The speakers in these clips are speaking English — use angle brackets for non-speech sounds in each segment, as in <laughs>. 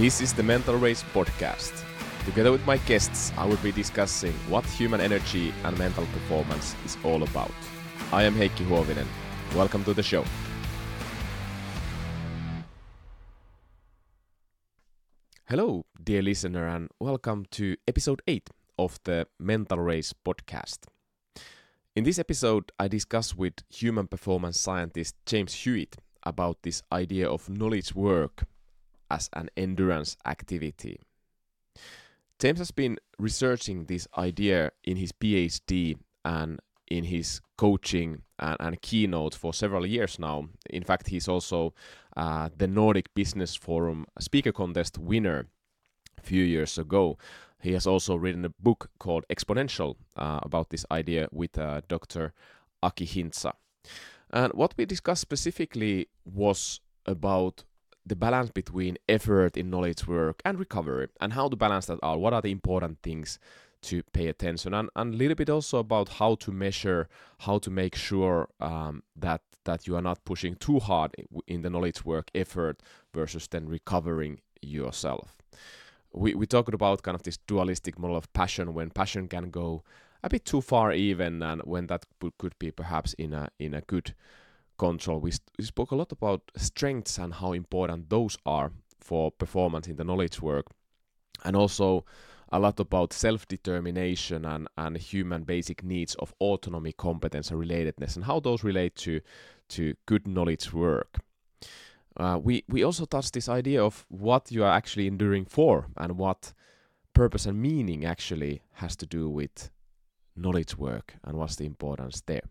This is the Mental Race podcast. Together with my guests, I will be discussing what human energy and mental performance is all about. I am Heikki Huovinen. Welcome to the show. Hello, dear listener, and welcome to episode 8 of the Mental Race podcast. In this episode, I discuss with human performance scientist James Hewitt about this idea of knowledge work as an endurance activity. James has been researching this idea in his PhD and in his coaching and, and keynote for several years now. In fact, he's also uh, the Nordic Business Forum speaker contest winner a few years ago. He has also written a book called Exponential uh, about this idea with uh, Dr. Aki Hintsa. And what we discussed specifically was about the balance between effort in knowledge work and recovery and how to balance that out. What are the important things to pay attention and, a little bit also about how to measure, how to make sure um, that that you are not pushing too hard in the knowledge work effort versus then recovering yourself. We, we talked about kind of this dualistic model of passion when passion can go a bit too far even and when that could be perhaps in a in a good control we, we spoke a lot about strengths and how important those are for performance in the knowledge work and also a lot about self-determination and, and human basic needs of autonomy competence and relatedness and how those relate to to good knowledge work uh, we we also touched this idea of what you are actually enduring for and what purpose and meaning actually has to do with knowledge work and what's the importance there.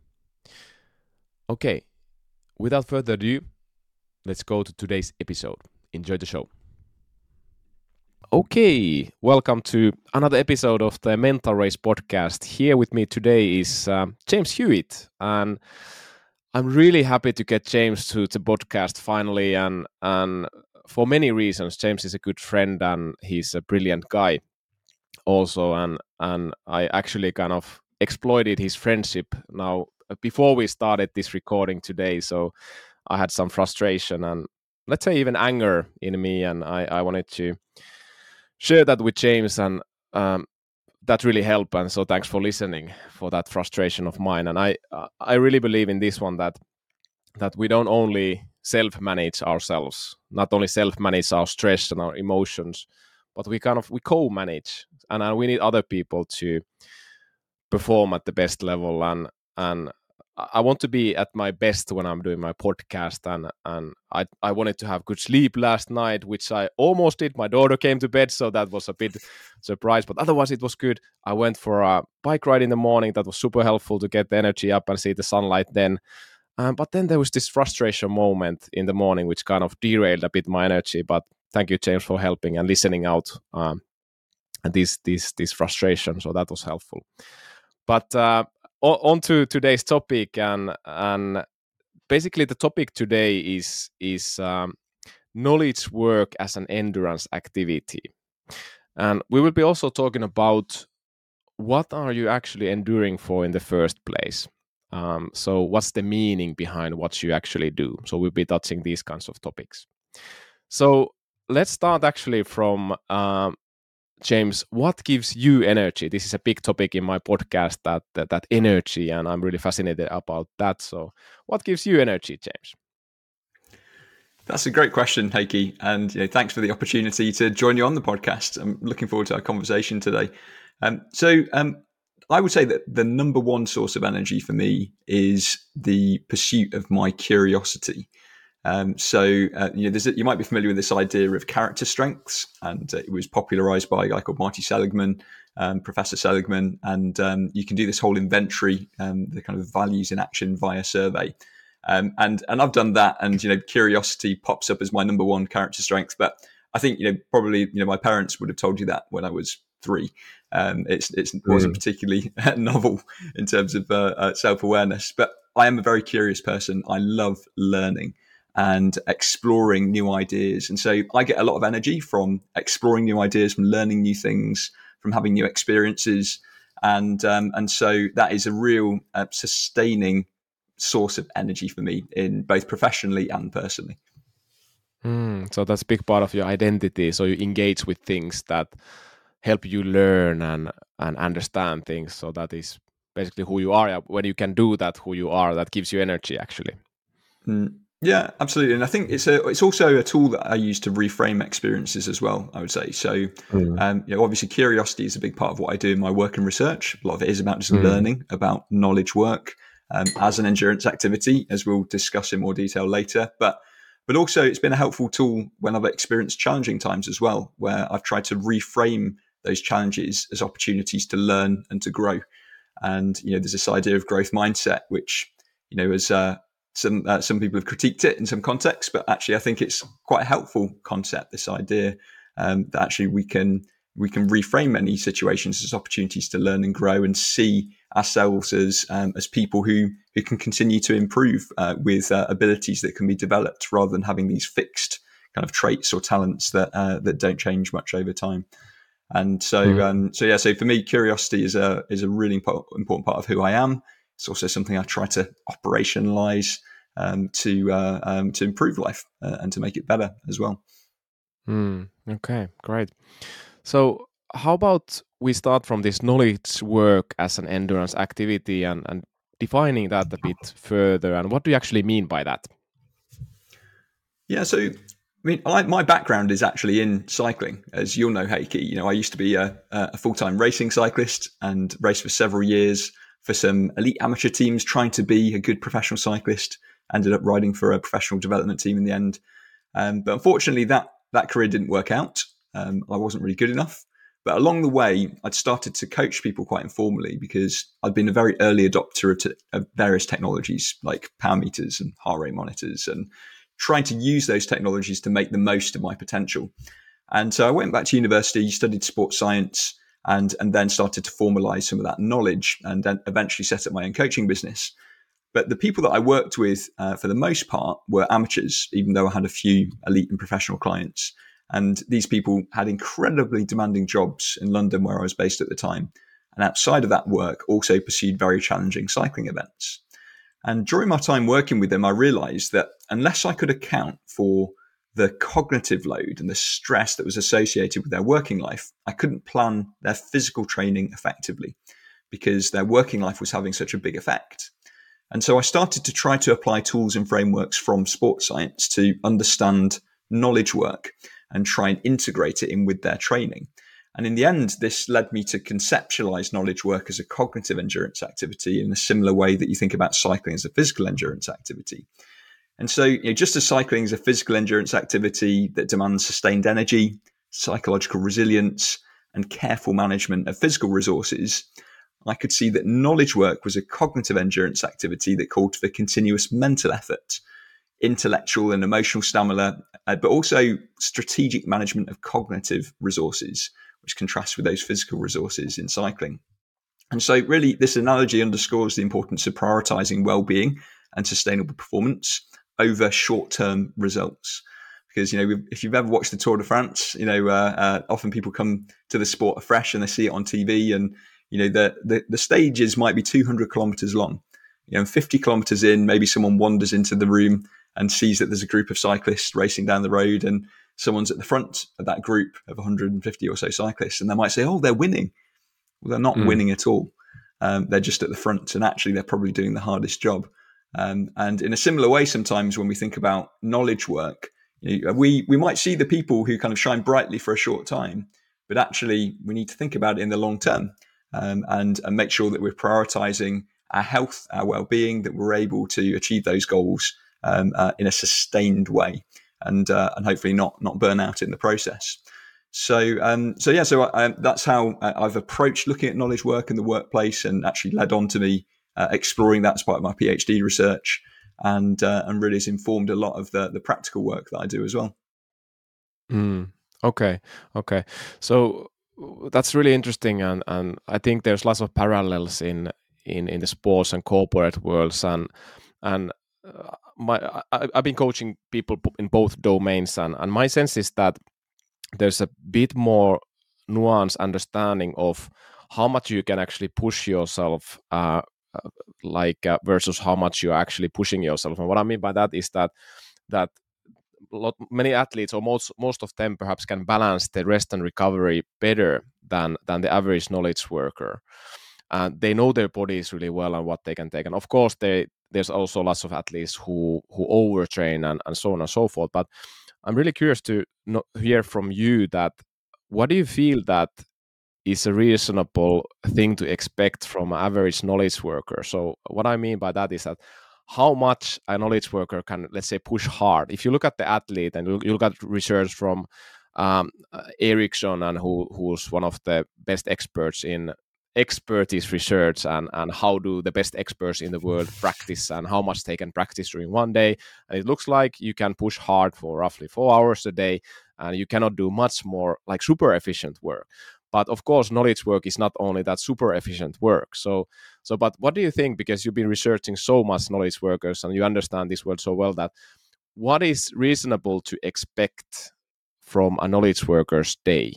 Okay, without further ado, let's go to today's episode. Enjoy the show. Okay, welcome to another episode of the Mental Race podcast. Here with me today is um, James Hewitt, and I'm really happy to get James to the podcast finally, and and for many reasons. James is a good friend and he's a brilliant guy, also, and and I actually kind of exploited his friendship now uh, before we started this recording today. So I had some frustration and let's say even anger in me, and I, I wanted to share that with James, and um, that really helped. And so thanks for listening for that frustration of mine. And I I really believe in this one that that we don't only self manage ourselves, not only self manage our stress and our emotions, but we kind of we co manage, and uh, we need other people to perform at the best level and and I want to be at my best when I'm doing my podcast and and I I wanted to have good sleep last night which I almost did. My daughter came to bed so that was a bit <laughs> surprise but otherwise it was good. I went for a bike ride in the morning. That was super helpful to get the energy up and see the sunlight then. Um, but then there was this frustration moment in the morning which kind of derailed a bit my energy but thank you James for helping and listening out um, and this this this frustration so that was helpful. But uh, on to today's topic, and and basically the topic today is is um, knowledge work as an endurance activity, and we will be also talking about what are you actually enduring for in the first place. Um, so what's the meaning behind what you actually do? So we'll be touching these kinds of topics. So let's start actually from um, James, what gives you energy? This is a big topic in my podcast that, that, that energy, and I'm really fascinated about that. So, what gives you energy, James? That's a great question, Heikki, and you know, thanks for the opportunity to join you on the podcast. I'm looking forward to our conversation today. Um, so, um, I would say that the number one source of energy for me is the pursuit of my curiosity. Um, so uh, you, know, a, you might be familiar with this idea of character strengths, and uh, it was popularized by a guy called Marty Seligman, um, Professor Seligman, and um, you can do this whole inventory, um, the kind of values in action VIA survey. Um, and and I've done that, and you know, curiosity pops up as my number one character strength. But I think you know probably you know my parents would have told you that when I was three. Um, it's, it's it wasn't mm. particularly <laughs> novel in terms of uh, uh, self awareness, but I am a very curious person. I love learning and exploring new ideas. And so I get a lot of energy from exploring new ideas, from learning new things, from having new experiences. And, um, and so that is a real uh, sustaining source of energy for me in both professionally and personally. Mm, so that's a big part of your identity. So you engage with things that help you learn and and understand things. So that is basically who you are. When you can do that, who you are, that gives you energy actually. Mm, yeah, absolutely. And I think it's a it's also a tool that I use to reframe experiences as well. I would say so. Mm. Um, you know, obviously, curiosity is a big part of what I do in my work and research. A lot of it is about just mm. learning about knowledge work um, as an endurance activity, as we'll discuss in more detail later. But but also, it's been a helpful tool when I've experienced challenging times as well, where I've tried to reframe those challenges as opportunities to learn and to grow. And you know, there's this idea of growth mindset, which you know, as uh, some uh, some people have critiqued it in some contexts, but actually, I think it's quite a helpful concept. This idea um, that actually we can we can reframe many situations as opportunities to learn and grow and see ourselves as um, as people who who can continue to improve uh, with uh, abilities that can be developed rather than having these fixed kind of traits or talents that uh, that don't change much over time. And so, mm. um, so yeah, so for me, curiosity is a is a really important important part of who I am. It's also something I try to operationalize um, to uh, um, to improve life uh, and to make it better as well. Mm, okay, great. So, how about we start from this knowledge work as an endurance activity and, and defining that a bit further? And what do you actually mean by that? Yeah, so I mean, I, my background is actually in cycling, as you'll know, Heikki. You know, I used to be a, a full time racing cyclist and raced for several years for some elite amateur teams, trying to be a good professional cyclist. Ended up riding for a professional development team in the end, um, but unfortunately, that that career didn't work out. Um, I wasn't really good enough. But along the way, I'd started to coach people quite informally because I'd been a very early adopter of, of various technologies like power meters and heart rate monitors and trying to use those technologies to make the most of my potential. And so I went back to university, studied sports science, and and then started to formalize some of that knowledge, and then eventually set up my own coaching business. But the people that I worked with, uh, for the most part, were amateurs, even though I had a few elite and professional clients. And these people had incredibly demanding jobs in London, where I was based at the time. And outside of that work, also pursued very challenging cycling events. And during my time working with them, I realized that unless I could account for the cognitive load and the stress that was associated with their working life, I couldn't plan their physical training effectively because their working life was having such a big effect. And so I started to try to apply tools and frameworks from sports science to understand knowledge work and try and integrate it in with their training. And in the end, this led me to conceptualize knowledge work as a cognitive endurance activity in a similar way that you think about cycling as a physical endurance activity. And so, you know, just as cycling is a physical endurance activity that demands sustained energy, psychological resilience, and careful management of physical resources, I could see that knowledge work was a cognitive endurance activity that called for continuous mental effort, intellectual and emotional stamina, uh, but also strategic management of cognitive resources which contrasts with those physical resources in cycling. And so, really, this analogy underscores the importance of prioritizing well being and sustainable performance over short term results. Because, you know, if you've ever watched the Tour de France, you know, uh, uh, often people come to the sport afresh and they see it on TV and, you know, the, the, the stages might be 200 kilometers long. You know, 50 kilometers in, maybe someone wanders into the room and sees that there's a group of cyclists racing down the road and someone's at the front of that group of 150 or so cyclists, and they might say, "Oh, they're winning." Well, they're not mm. winning at all. Um, they're just at the front, and actually, they're probably doing the hardest job. Um, and in a similar way, sometimes when we think about knowledge work, you know, we we might see the people who kind of shine brightly for a short time, but actually, we need to think about it in the long term um, and and make sure that we're prioritizing our health, our well-being, that we're able to achieve those goals um, uh, in a sustained way and uh, and hopefully not not burn out in the process. So um, so yeah, so I, that's how I've approached looking at knowledge work in the workplace, and actually led on to me uh, exploring that as part of my PhD research, and uh, and really has informed a lot of the the practical work that I do as well. Mm, okay, okay, so that's really interesting, and and I think there's lots of parallels in in in the sports and corporate worlds, and and uh, my I, have been coaching people in both domains, and, and my sense is that there's a bit more nuanced understanding of how much you can actually push yourself, uh, uh, like uh, versus how much you're actually pushing yourself. And what I mean by that is that that lot, many athletes or most most of them perhaps can balance the rest and recovery better than than the average knowledge worker. And they know their bodies really well and what they can take. And of course they there's also lots of athletes who who overtrain and, and so on and so forth. But i'm really curious to know, hear from you that what do you feel that is a reasonable thing to expect from an average knowledge worker? So what i mean by that is that how much a knowledge worker can let's say push hard. If you look at the athlete and you look at research from um, uh, Ericsson and who who's one of the best experts in expertise research and and how do the best experts in the world practice and how much they can practice during one day. And it looks like you can push hard for roughly four hours a day and you cannot do much more like super efficient work but of course knowledge work is not only that super efficient work so so but what do you think because you've been researching so much knowledge workers and you understand this world so well that what is reasonable to expect from a knowledge worker's day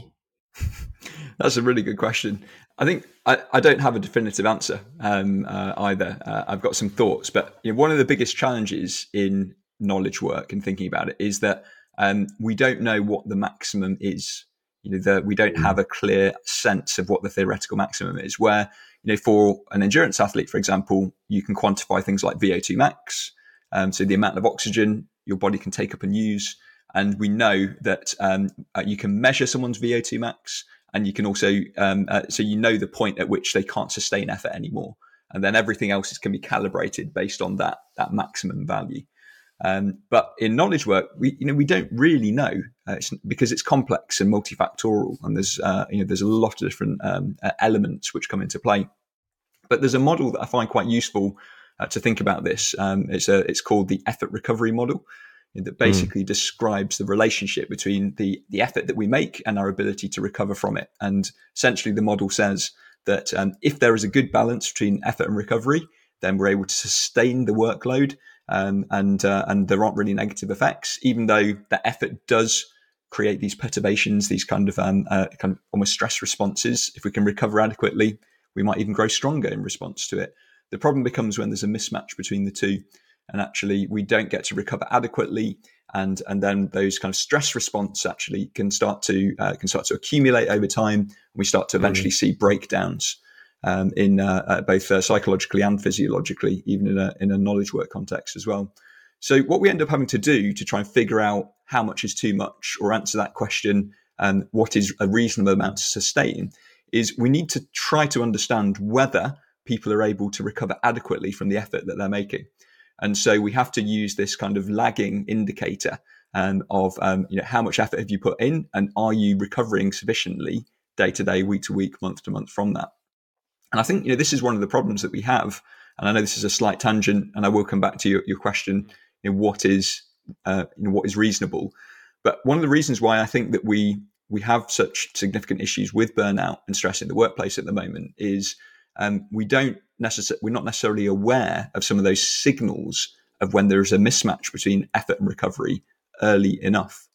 <laughs> that's a really good question I think I, I don't have a definitive answer um, uh, either. Uh, I've got some thoughts, but you know, one of the biggest challenges in knowledge work and thinking about it is that um, we don't know what the maximum is. You know, the, we don't have a clear sense of what the theoretical maximum is. Where you know, for an endurance athlete, for example, you can quantify things like VO2 max, um, so the amount of oxygen your body can take up and use. And we know that um, uh, you can measure someone's VO2 max and you can also um, uh, so you know the point at which they can't sustain effort anymore, and then everything else is, can be calibrated based on that that maximum value. Um, but in knowledge work, we you know we don't really know uh, it's, because it's complex and multifactorial, and there's uh, you know there's a lot of different um, uh, elements which come into play. But there's a model that I find quite useful uh, to think about this. Um, it's a, it's called the effort recovery model, that hmm. basically mm. describes the relationship between the the effort that we make and our ability to recover from it. And essentially, the model says that um, if there is a good balance between effort and recovery, then we're able to sustain the workload, um, and uh, and there aren't really negative effects, even though that effort does create these perturbations, these kind of um, uh, kind of almost stress responses. If we can recover adequately, we might even grow stronger in response to it. The problem becomes when there's a mismatch between the two and actually we don't get to recover adequately and and then those kind of stress response actually can start to uh, can start to accumulate over time and we start to eventually mm. see breakdowns um, in uh, uh, both uh, psychologically and physiologically even in a in a knowledge work context as well so what we end up having to do to try and figure out how much is too much or answer that question and what is a reasonable amount to sustain is we need to try to understand whether people are able to recover adequately from the effort that they're making and so we have to use this kind of lagging indicator um, of um, you know how much effort have you put in, and are you recovering sufficiently day to day, week to week, month to month from that. And I think you know this is one of the problems that we have. And I know this is a slight tangent, and I will come back to your, your question. You know, what is uh, you know what is reasonable? But one of the reasons why I think that we we have such significant issues with burnout and stress in the workplace at the moment is um, we don't necessarily we're not necessarily aware of some of those signals of when there is a mismatch between effort and recovery early enough.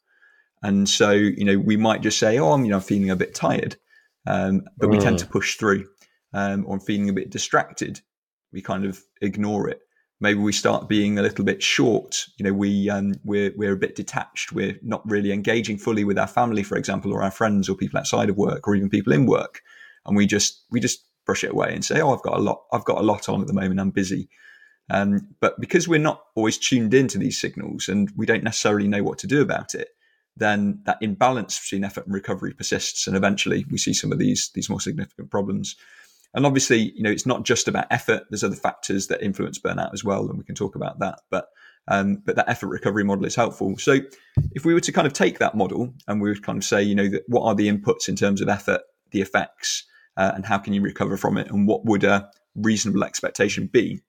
And so, you know, we might just say, "Oh, I'm, you know, feeling a bit tired," um, but mm. we tend to mm. push through. Um, or feeling a bit distracted. We kind of ignore it. Maybe we start being a little bit short. You know, we um, we're we're a bit detached. We're not really engaging fully with our family, for example, or our friends, or people outside of work, or even people in work. And we just we just brush it away and say, "Oh, I've got a lot. I've got a lot on at the moment. I'm busy." Um, but because we're not always tuned into these signals and we don't necessarily know what to do about it, then that imbalance between effort and recovery persists, and eventually we see some of these these more significant problems. And obviously, you know, it's not just about effort. There's other factors that influence burnout as well, and we can talk about that. But um, but that effort recovery model is helpful. So if we were to kind of take that model and we would kind of say, you know, that what are the inputs in terms of effort, the effects, uh, and how can you recover from it and what would a reasonable expectation be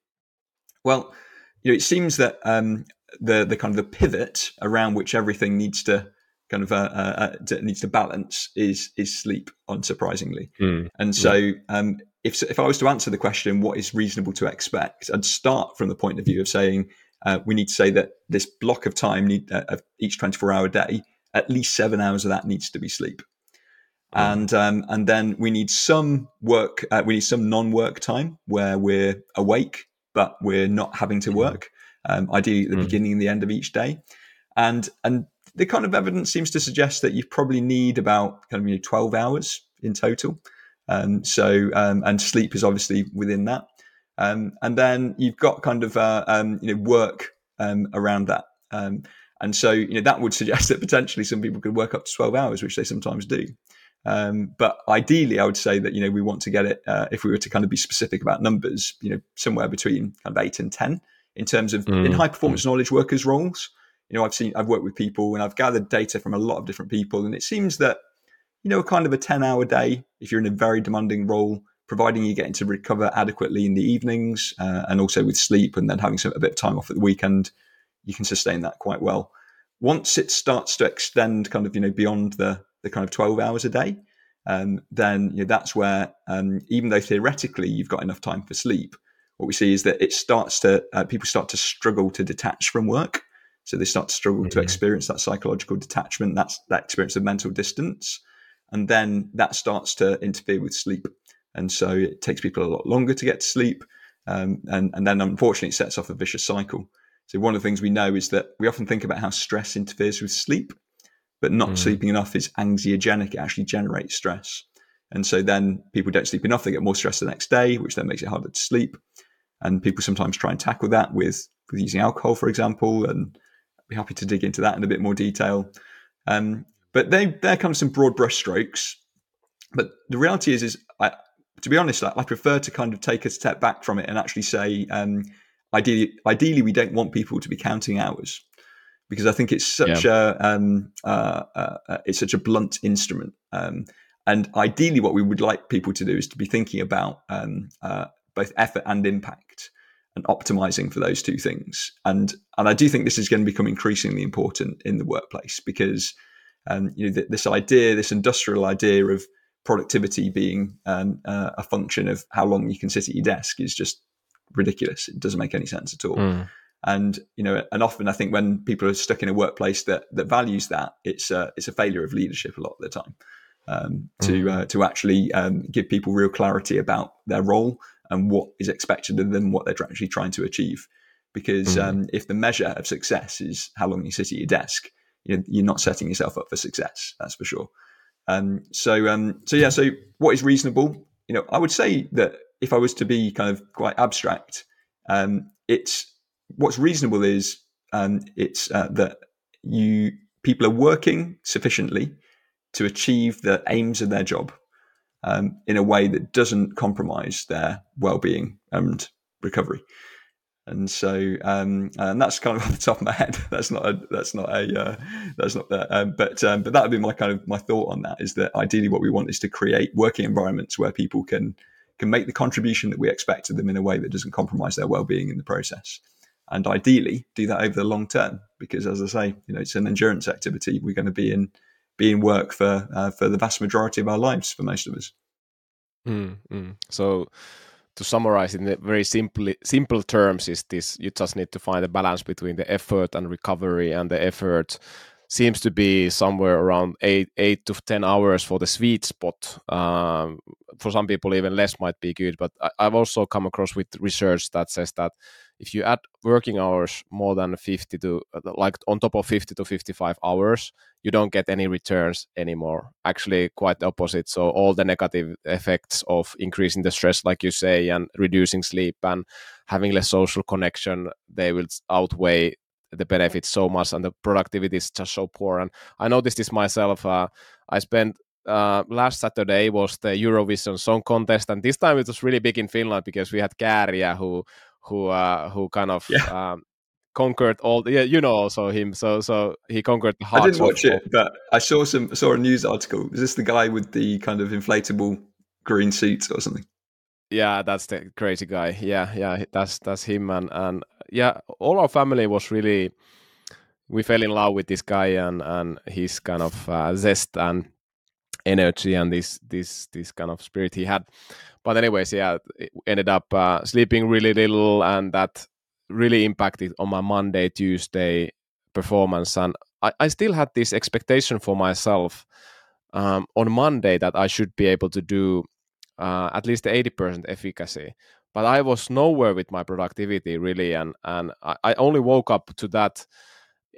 well you know it seems that um, the the kind of the pivot around which everything needs to kind of uh, uh, uh needs to balance is is sleep unsurprisingly mm. and so yeah. um, if if I was to answer the question what is reasonable to expect I'd start from the point of view of saying uh, we need to say that this block of time need, uh, of each 24 hour day at least seven hours of that needs to be sleep and um, and then we need some work. Uh, we need some non-work time where we're awake, but we're not having to mm-hmm. work. Um, ideally, at the mm. beginning and the end of each day. and and the kind of evidence seems to suggest that you probably need about kind of you know, 12 hours in total. Um, so um, and sleep is obviously within that. Um, and then you've got kind of uh, um, you know work um, around that. Um, and so you know that would suggest that potentially some people could work up to 12 hours, which they sometimes do. but ideally, I would say that you know we want to get it uh, if we were to kind of be specific about numbers, you know somewhere between kind of eight and ten in terms of mm. in high performance knowledge workers roles. You know, I've seen I've worked with people and I've gathered data from a lot of different people, and it seems that you know, kind of a 10 hour day if you're in a very demanding role, providing you're getting to recover adequately in the evenings uh, and also with sleep and then having some, a bit of time off at the weekend, you can sustain that quite well. Once it starts to extend kind of, you know, beyond the, the kind of 12 hours a day, um, then you know, that's where, um, even though theoretically you've got enough time for sleep, what we see is that it starts to, uh, people start to struggle to detach from work. So they start to struggle mm-hmm. to experience that psychological detachment, that's that experience of mental distance and then that starts to interfere with sleep. And so it takes people a lot longer to get to sleep. Um, and, and then unfortunately, it sets off a vicious cycle. So, one of the things we know is that we often think about how stress interferes with sleep, but not mm. sleeping enough is anxiogenic. It actually generates stress. And so then people don't sleep enough, they get more stress the next day, which then makes it harder to sleep. And people sometimes try and tackle that with, with using alcohol, for example. And be happy to dig into that in a bit more detail. Um, but they, there comes some broad brushstrokes. But the reality is, is I, to be honest, I, I, prefer to kind of take a step back from it and actually say, um, ideally, ideally, we don't want people to be counting hours because I think it's such yeah. a um, uh, uh, uh, it's such a blunt instrument. Um, and ideally, what we would like people to do is to be thinking about um, uh, both effort and impact and optimizing for those two things. And and I do think this is going to become increasingly important in the workplace because um, you know, th- this idea, this industrial idea of productivity being um, uh, a function of how long you can sit at your desk is just ridiculous. It doesn't make any sense at all. Mm. And you know, and often I think when people are stuck in a workplace that that values that, it's a, it's a failure of leadership a lot of the time. Um, to mm. uh, to actually um, give people real clarity about their role and what is expected of them, what they're actually trying to achieve. Because mm. um, if the measure of success is how long you sit at your desk, you're, you're not setting yourself up for success. That's for sure. Um, so, um, so yeah. So, what is reasonable? You know, I would say that if I was to be kind of quite abstract, um, it's what's reasonable is um, it's uh, that you people are working sufficiently to achieve the aims of their job um, in a way that doesn't compromise their well-being and recovery and so um, and that's kind of <laughs> off the top of my head. <laughs> That's not a that's not a uh, that's not that. Um, but um, but that would be my kind of my thought on that is that ideally what we want is to create working environments where people can can make the contribution that we expect of them in a way that doesn't compromise their well-being in the process, and ideally do that over the long term because as I say, you know, it's an endurance activity. We're going to be in be in work for uh, for the vast majority of our lives for most of us. Mm. So to summarize in very simple simple terms is this you just need to find a balance between the effort and recovery and the effort seems to be somewhere around eight eight to ten hours for the sweet spot um, for some people even less might be good but I, i've also come across with research that says that if you add working hours more than 50 to like on top of 50 to 55 hours you don't get any returns anymore. Actually quite the opposite. So all the negative effects of increasing the stress like you say and reducing sleep and having less social connection they will outweigh the benefits so much and the productivity is just so poor. And i noticed this myself uh, i spent uh, last Saturday was the Eurovision Song Contest, and this time it was really big in Finland because we had Käärijä who who uh, who kind of yeah. um, conquered all. The, yeah, you know also him. So so he conquered the hearts. I didn't watch of, it, but I saw some saw a news article. Is this the guy with the kind of inflatable green suit or something? Yeah, that's the crazy guy. Yeah, yeah, that's that's him, and and yeah, all our family was really. We fell in love with this guy and and his kind of uh, zest and energy and this this this kind of spirit he had but anyways, yeah, ended up uh, sleeping really little, and that really impacted on my Monday, Tuesday performance. And I, I still had this expectation for myself um, on Monday that I should be able to do uh, at least 80% efficacy. But I was nowhere with my productivity really, and and I, I only woke up to that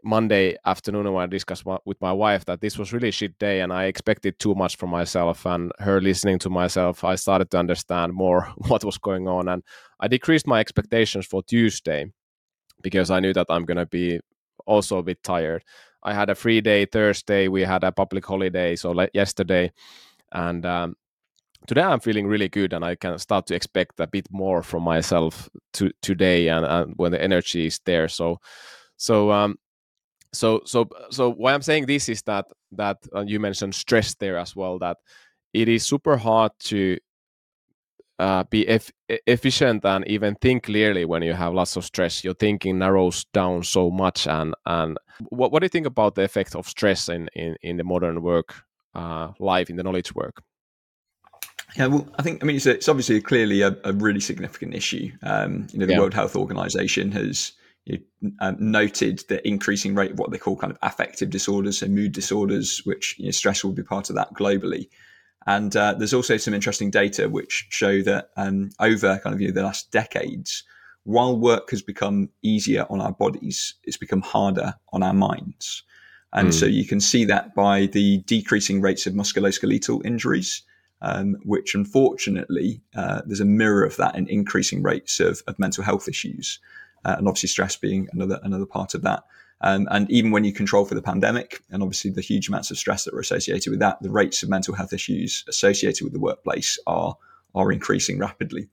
Monday afternoon when I discussed with my wife that this was really shit day and I expected too much from myself. And her listening to myself, I started to understand more <laughs> what was going on. And I decreased my expectations for Tuesday because I knew that I'm going to be also a bit tired. I had a free day Thursday. We had a public holiday, so like yesterday, and um, today I'm feeling really good, and I can start to expect a bit more from myself to, today, and, and when the energy is there. So, so um, so so so why i'm saying this is that that uh, you mentioned stress there as well that it is super hard to uh, be eff- efficient and even think clearly when you have lots of stress your thinking narrows down so much and and what, what do you think about the effect of stress in in, in the modern work uh, life in the knowledge work yeah, well, I think I mean it's, it's obviously clearly a, a, really significant issue. Um, you know, the yeah. World Health Organization has you know, um, noted the increasing rate of what they call kind of affective disorders, so mood disorders, which you know, stress will be part of that globally. And uh, there's also some interesting data which show that um, over kind of you know, the last decades, while work has become easier on our bodies, it's become harder on our minds. And mm. so you can see that by the decreasing rates of musculoskeletal injuries, um, which unfortunately, uh, there's a mirror of that in increasing rates of, of mental health issues uh, and obviously stress being another another part of that. Um, and even when you control for the pandemic and obviously the huge amounts of stress that are associated with that, the rates of mental health issues associated with the workplace are are increasing rapidly.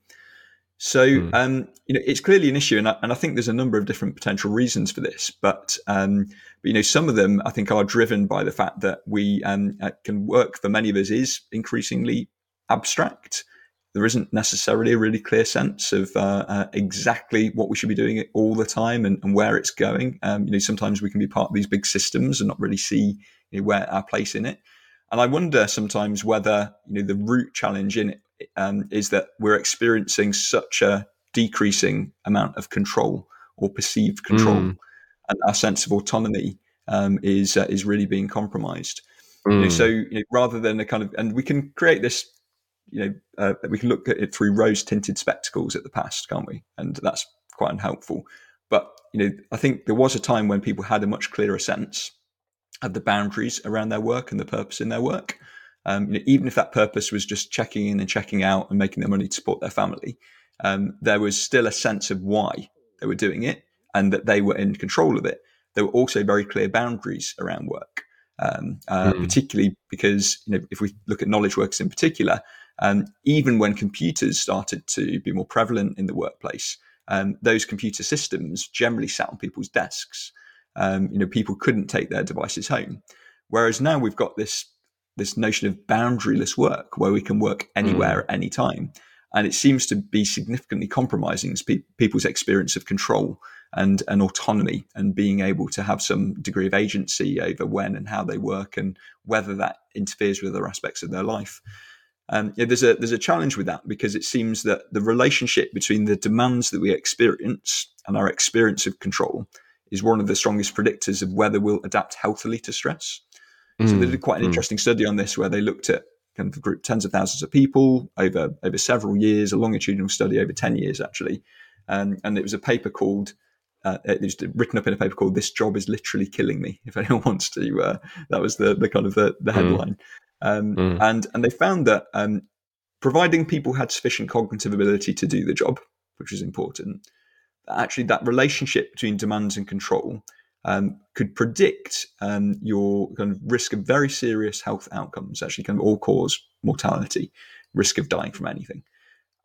So mm. um, you know it's clearly an issue, and I, and I think there's a number of different potential reasons for this. But, um, but you know some of them I think are driven by the fact that we um, uh, can work for many of us is increasingly abstract there isn't necessarily a really clear sense of uh, uh, exactly what we should be doing all the time and, and where it's going. Um, you know, sometimes we can be part of these big systems and not really see you know, where our place in it. And I wonder sometimes whether you know the root challenge in it um, is that we're experiencing such a decreasing amount of control or perceived control, mm. and our sense of autonomy um, is uh, is really being compromised. Mm. You know, so you know, rather than a kind of, and we can create this you know, uh, we can look at it through rose tinted spectacles at the past, can't we? And that's quite unhelpful. But, you know, I think there was a time when people had a much clearer sense of the boundaries around their work and the purpose in their work. Um, you know, even if that purpose was just checking in and checking out and making their money to support their family, um, there was still a sense of why they were doing it and that they were in control of it. There were also very clear boundaries around work, um, uh, mm. particularly because you know if we look at knowledge workers in particular, um, even when computers started to be more prevalent in the workplace, um, those computer systems generally sat on people's desks. Um, you know, people couldn't take their devices home. Whereas now we've got this this notion of boundaryless work where we can work anywhere mm. at any time. And it seems to be significantly compromising pe- people's experience of control and, and autonomy and being able to have some degree of agency over when and how they work and whether that interferes with other aspects of their life. Um, yeah, there's a there's a challenge with that because it seems that the relationship between the demands that we experience and our experience of control is one of the strongest predictors of whether we'll adapt healthily to stress. Mm, so they did quite an mm. interesting study on this where they looked at kind of group tens of thousands of people over over several years, a longitudinal study over ten years actually, um, and it was a paper called. Uh, it was written up in a paper called "This Job Is Literally Killing Me." If <laughs> anyone wants to, uh, that was the the kind of the, the mm. headline. Um, mm. And and they found that um, providing people had sufficient cognitive ability to do the job, which is important, actually that relationship between demands and control um, could predict um, your kind of risk of very serious health outcomes, actually kind of all cause mortality, risk of dying from anything.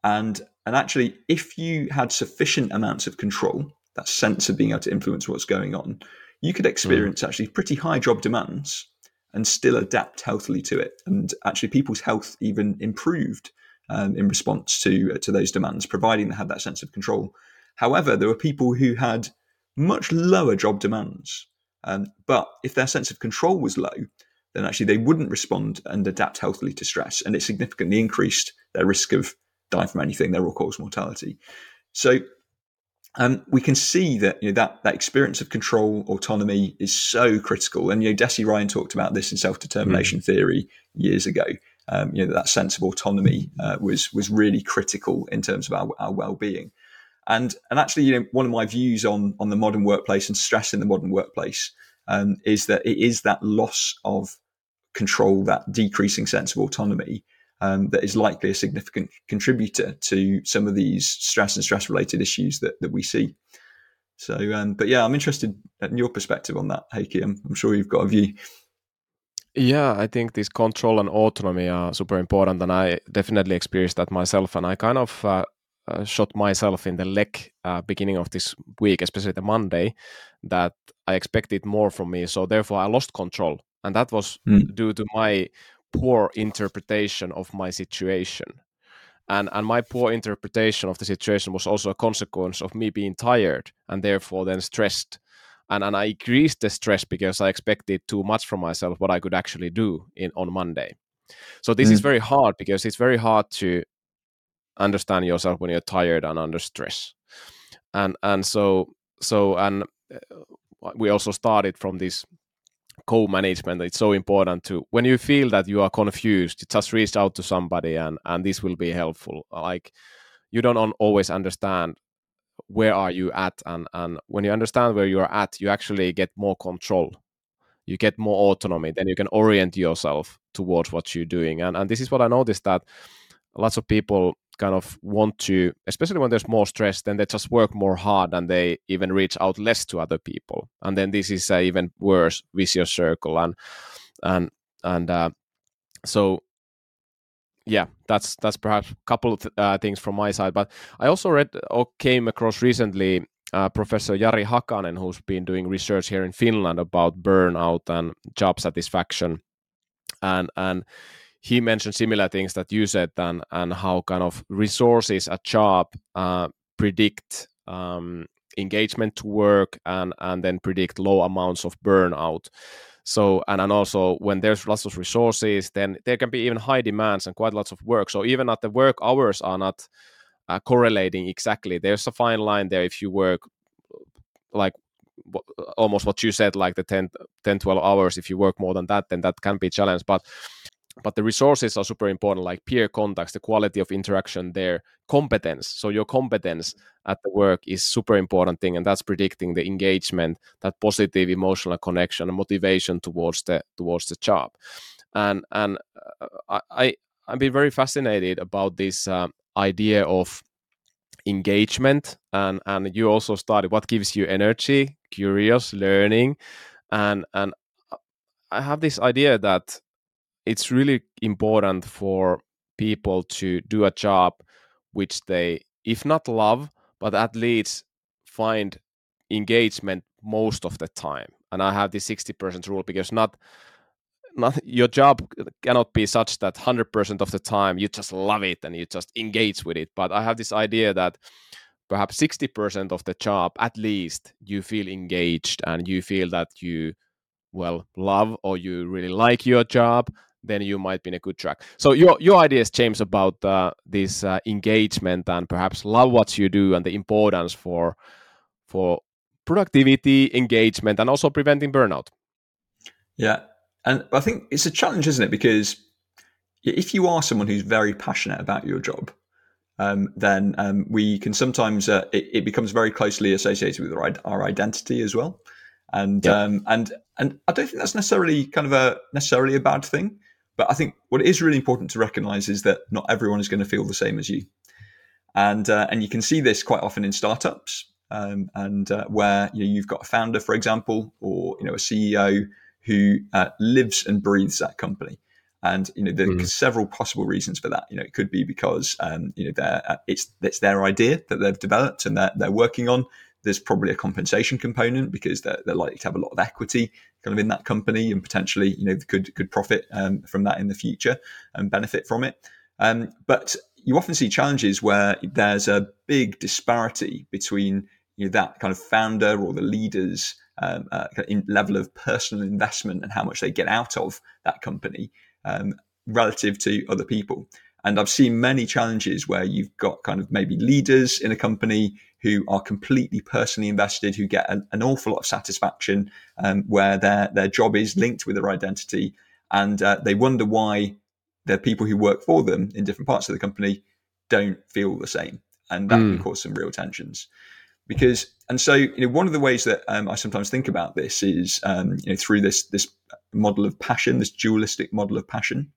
And and actually, if you had sufficient amounts of control, that sense of being able to influence what's going on, you could mm. experience mm. actually pretty high job demands and still adapt healthily to it. And actually, people's health even improved um, in response to uh, to those demands, providing they had that sense of control. However, there were people who had much lower job demands, um, but if their sense of control was low, then actually they wouldn't respond and adapt healthily to stress, and it significantly increased their risk of dying from anything, their all cause mortality. So um, we can see that you know, that that experience of control, autonomy is so critical. And you know, Deci Ryan talked about this in self determination mm. theory years ago. Um, you know, that sense of autonomy uh, was was really critical in terms of our, our well being. And and actually, you know, one of my views on on the modern workplace and stress in the modern workplace um, is that it is that loss of control, that decreasing sense of autonomy, um, that is likely a significant contributor to some of these stress and stress related issues that that we see. So, um, but yeah, I'm interested in your perspective on that, Heikki. I'm, I'm sure you've got a view. Yeah, I think this control and autonomy are super important, and I definitely experienced that myself. And I kind of uh, uh, shot myself in the leg uh, beginning of this week, especially the Monday, that I expected more from me. So therefore, I lost control, and that was mm. due to my poor interpretation of my situation. And and my poor interpretation of the situation was also a consequence of me being tired and therefore then stressed. And and I increased the stress because I expected too much from myself what I could actually do in on Monday. So this mm. is very hard because it's very hard to understand yourself when you're tired and under stress and and so so and uh, we also started from this co-management it's so important to when you feel that you are confused just reach out to somebody and and this will be helpful. Like you don't always understand where are you at and and when you understand where you are at you actually get more control. You get more autonomy then you can orient yourself towards what you're doing. And and this is what i noticed that lots of people kind of want to, especially when there's more stress, then they just work more hard and they even reach out less to other people. And then this is an even worse vicious circle. And and and uh, so yeah, that's that's perhaps a couple of uh, things from my side. But I also read or came across recently uh, Professor Jari Hakanen, who's been doing research here in Finland about burnout and job satisfaction, and and he mentioned similar things that you said and and how kind of resources at job uh, predict um, engagement to work and and then predict low amounts of burnout. So and, and also when there's lots of resources then there can be even high demands and quite lots of work. So even at the work hours are not uh, correlating exactly. There's a fine line there if you work like almost what you said like the 10, 10 12 hours. If you work more than that then that can be a challenge. But but the resources are super important like peer contacts the quality of interaction there competence. So your competence at the work is super important thing and that's predicting the engagement that positive emotional connection and motivation towards the towards the job. And and uh, i i've been very fascinated about this uh, idea of engagement and and you also started what gives you energy curious learning and and i have this idea that it's really important for people to do a job which they if not love but at least find engagement most of the time. And i have this 60% rule because not not your job cannot be such that 100% of the time you just love it and you just engage with it. But i have this idea that perhaps 60% of the job at least you feel engaged and you feel that you well love or you really like your job then you might be in a good track. So your your ideas, James, about uh, this uh, engagement and perhaps love what you do and the importance for for productivity, engagement, and also preventing burnout. Yeah, and I think it's a challenge, isn't it? Because if you are someone who's very passionate about your job, um, then um, we can sometimes uh, it, it, becomes very closely associated with our, our identity as well. And yeah. um, and and I don't think that's necessarily kind of a necessarily a bad thing. But I think what is really important to recognize is that not everyone is going to feel the same as you. And, uh, and you can see this quite often in startups um, and uh, where you know, you've got a founder, for example, or you know a CEO who uh, lives and breathes that company. And you know there mm. are several possible reasons for that. You know it could be because um, you know uh, it's it's their idea that they've developed and they're, they're working on. There's probably a compensation component because they're, they're likely to have a lot of equity kind of in that company and potentially, you know, could could profit um, from that in the future and benefit from it. Um, but you often see challenges where there's a big disparity between you know that kind of founder or the leaders um, uh, level of personal investment and how much they get out of that company um, relative to other people. And I've seen many challenges where you've got kind of maybe leaders in a company who are completely personally invested, who get an, an awful lot of satisfaction, um, where their their job is linked with their identity, and uh, they wonder why the people who work for them in different parts of the company don't feel the same. and that mm. can cause some real tensions. Because and so you know one of the ways that um, I sometimes think about this is um, you know through this this model of passion, this dualistic model of passion.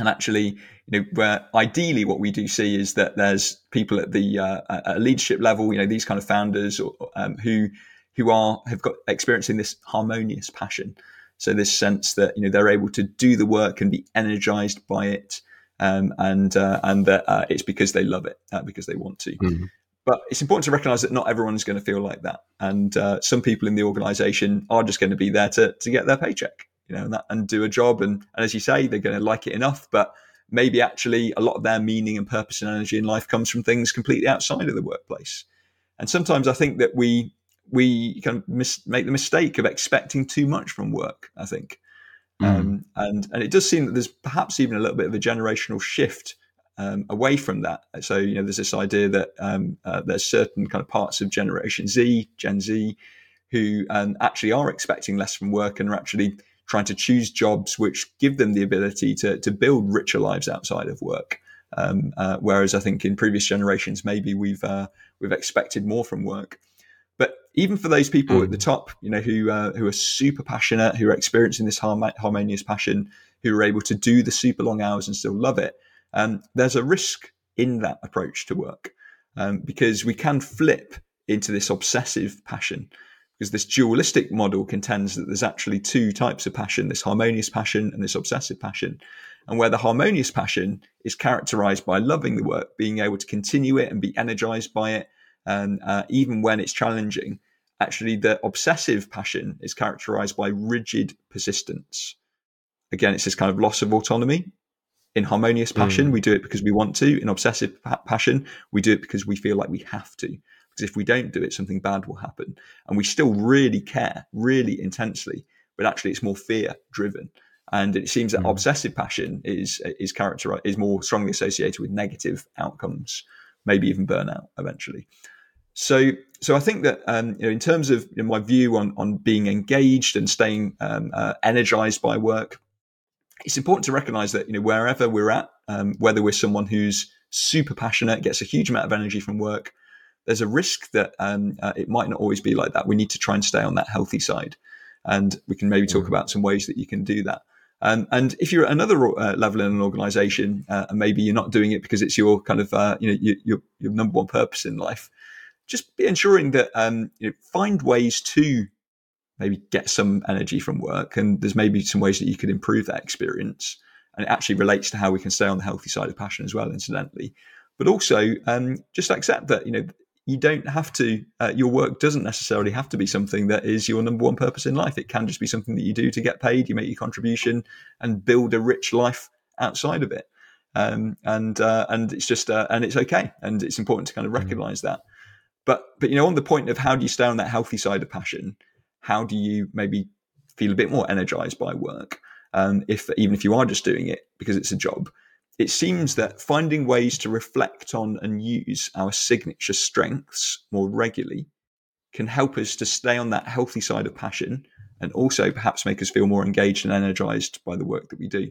And actually, you know, where ideally what we do see is that there's people at the uh, at leadership level, you know, these kind of founders or, um, who who are have got experiencing this harmonious passion. So this sense that you know they're able to do the work and be energized by it, um, and uh, and that uh, it's because they love it, uh, because they want to. Mm-hmm. But it's important to recognize that not everyone's going to feel like that, and uh, some people in the organization are just going to be there to to get their paycheck you know, and, that, and do a job. And, and as you say, they're going to like it enough, but maybe actually a lot of their meaning and purpose and energy in life comes from things completely outside of the workplace. And sometimes I think that we we kind of mis- make the mistake of expecting too much from work. I think, mm. um, and and it does seem that there's perhaps even a little bit of a generational shift um, away from that. So you know, there's this idea that um, uh, there's certain kind of parts of Generation Z, Gen Z, who um, actually are expecting less from work and are actually trying to choose jobs which give them the ability to, to build richer lives outside of work. Um, uh, whereas I think in previous generations, maybe we've uh, we've expected more from work. But even for those people mm. at the hmm. top, you know, who uh, who are super passionate, who are experiencing this harmonious passion, who are able to do the super long hours and still love it, um, there's a risk in that approach to work um, because we can flip into this obsessive passion because this dualistic model contends that there's actually two types of passion this harmonious passion and this obsessive passion. And where the harmonious passion is characterized by loving the work, being able to continue it and be energized by it, and uh, even when it's challenging, actually the obsessive passion is characterized by rigid persistence. Again, it's this kind of loss of autonomy. In harmonious passion, mm. we do it because we want to. In obsessive pa- passion, we do it because we feel like we have to. Because if we don't do it, something bad will happen. And we still really care, really intensely, but actually it's more fear driven. And it seems that mm. obsessive passion is is characterized is more strongly associated with negative outcomes, maybe even burnout eventually. So, so I think that um, you know, in terms of you know, my view on on being engaged and staying um, uh, energized by work, it's important to recognize that you know wherever we're at, um, whether we're someone who's super passionate, gets a huge amount of energy from work, there's a risk that um, uh, it might not always be like that. We need to try and stay on that healthy side, and we can maybe talk mm. about some ways that you can do that. Um, and if you're at another uh, level in an organization, uh, and maybe you're not doing it because it's your kind of uh, you know your, your, your number one purpose in life, just be ensuring that um, you know, find ways to maybe get some energy from work, and there's maybe some ways that you could improve that experience. And it actually relates to how we can stay on the healthy side of passion as well, incidentally. But also, um, just accept that you know you don't have to uh, your work doesn't necessarily have to be something that is your number one purpose in life it can just be something that you do to get paid you make your contribution and build a rich life outside of it um, and uh, and it's just uh, and it's okay and it's important to kind of mm-hmm. recognize mm-hmm. that but but you know on the point of how do you stay on that healthy side of passion how do you maybe feel a bit more energized by work um, if even if you are just doing it because it's a job it seems that finding ways to reflect on and use our signature strengths more regularly can help us to stay on that healthy side of passion and also perhaps make us feel more engaged and energized by the work that we do.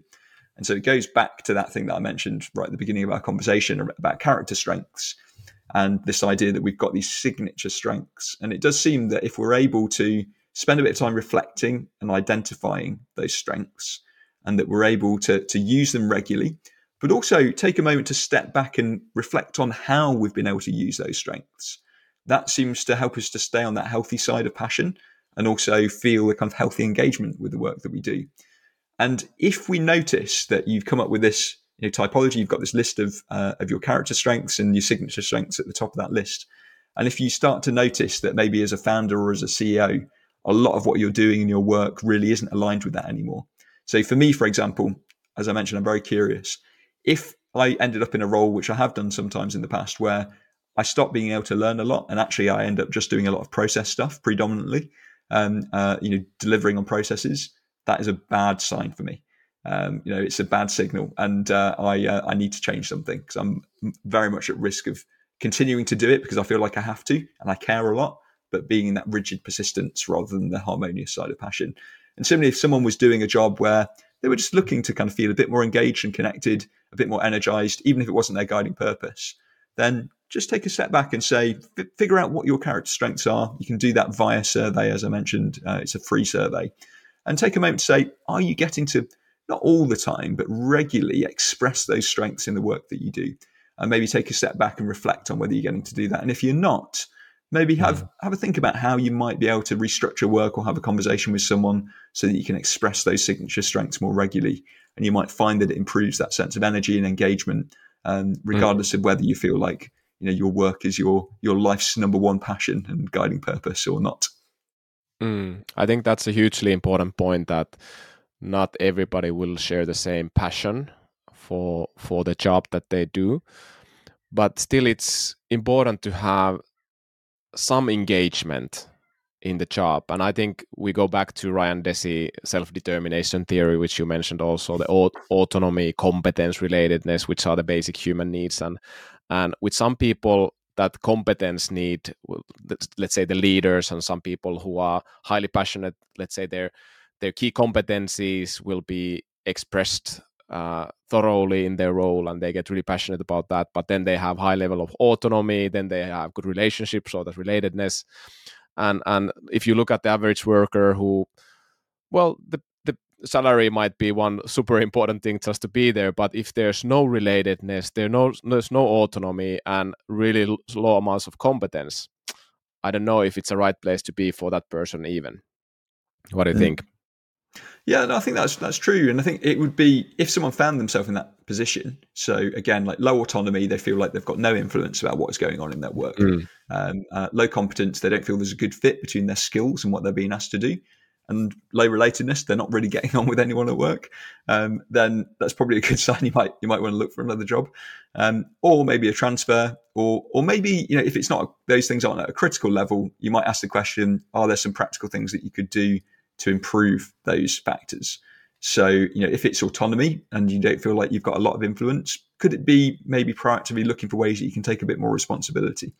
And so it goes back to that thing that I mentioned right at the beginning of our conversation about character strengths and this idea that we've got these signature strengths. And it does seem that if we're able to spend a bit of time reflecting and identifying those strengths and that we're able to, to use them regularly, but also take a moment to step back and reflect on how we've been able to use those strengths. That seems to help us to stay on that healthy side of passion and also feel a kind of healthy engagement with the work that we do. And if we notice that you've come up with this you know, typology, you've got this list of uh, of your character strengths and your signature strengths at the top of that list. And if you start to notice that maybe as a founder or as a CEO, a lot of what you're doing in your work really isn't aligned with that anymore. So for me, for example, as I mentioned, I'm very curious if I ended up in a role, which I have done sometimes in the past, where I stop being able to learn a lot, and actually I end up just doing a lot of process stuff predominantly, um, uh, you know, delivering on processes. That is a bad sign for me. Um, you know, it's a bad signal, and uh, I uh, I need to change something because I'm very much at risk of continuing to do it because I feel like I have to and I care a lot, but being in that rigid persistence rather than the harmonious side of passion. And similarly, if someone was doing a job where they were just looking to kind of feel a bit more engaged and connected, a bit more energized, even if it wasn't their guiding purpose, then just take a step back and say, f- figure out what your character strengths are. You can do that via survey, as I mentioned. Uh, it's a free survey. And take a moment to say, are you getting to, not all the time, but regularly express those strengths in the work that you do? And maybe take a step back and reflect on whether you're getting to do that. And if you're not, maybe have mm. have a think about how you might be able to restructure work or have a conversation with someone so that you can express those signature strengths more regularly and you might find that it improves that sense of energy and engagement um, regardless mm. of whether you feel like you know your work is your your life's number one passion and guiding purpose or not mm. i think that's a hugely important point that not everybody will share the same passion for for the job that they do but still it's important to have some engagement in the job. And I think we go back to Ryan Deci self-determination theory, which you mentioned also, the aut- autonomy, competence, relatedness, which are the basic human needs. And and with some people, that competence need, let's say the leaders and some people who are highly passionate, let's say their their key competencies will be expressed uh, thoroughly in their role and they get really passionate about that but then they have high level of autonomy then they have good relationships or that relatedness. And and if you look at the average worker who well the the salary might be one super important thing just to be there but if there's no relatedness there no there's no autonomy and really low amounts of competence i don't know if it's a right place to be for that person even. What do you mm. think yeah, no, I think that's that's true, and I think it would be if someone found themselves in that position. So again, like low autonomy, they feel like they've got no influence about what's going on in their work. Mm. Um, uh, low competence, they don't feel there's a good fit between their skills and what they're being asked to do. And low relatedness, they're not really <laughs> getting on with anyone at work. Um, then that's probably a good <laughs> sign. You might you might want to look for another job, um, or maybe a transfer, or or maybe you know if it's not those things aren't at a critical level, you might ask the question: Are there some practical things that you could do? To improve those factors. So, you know, if it's autonomy and you don't feel like you've got a lot of influence, could it be maybe proactively looking for ways that you can take a bit more responsibility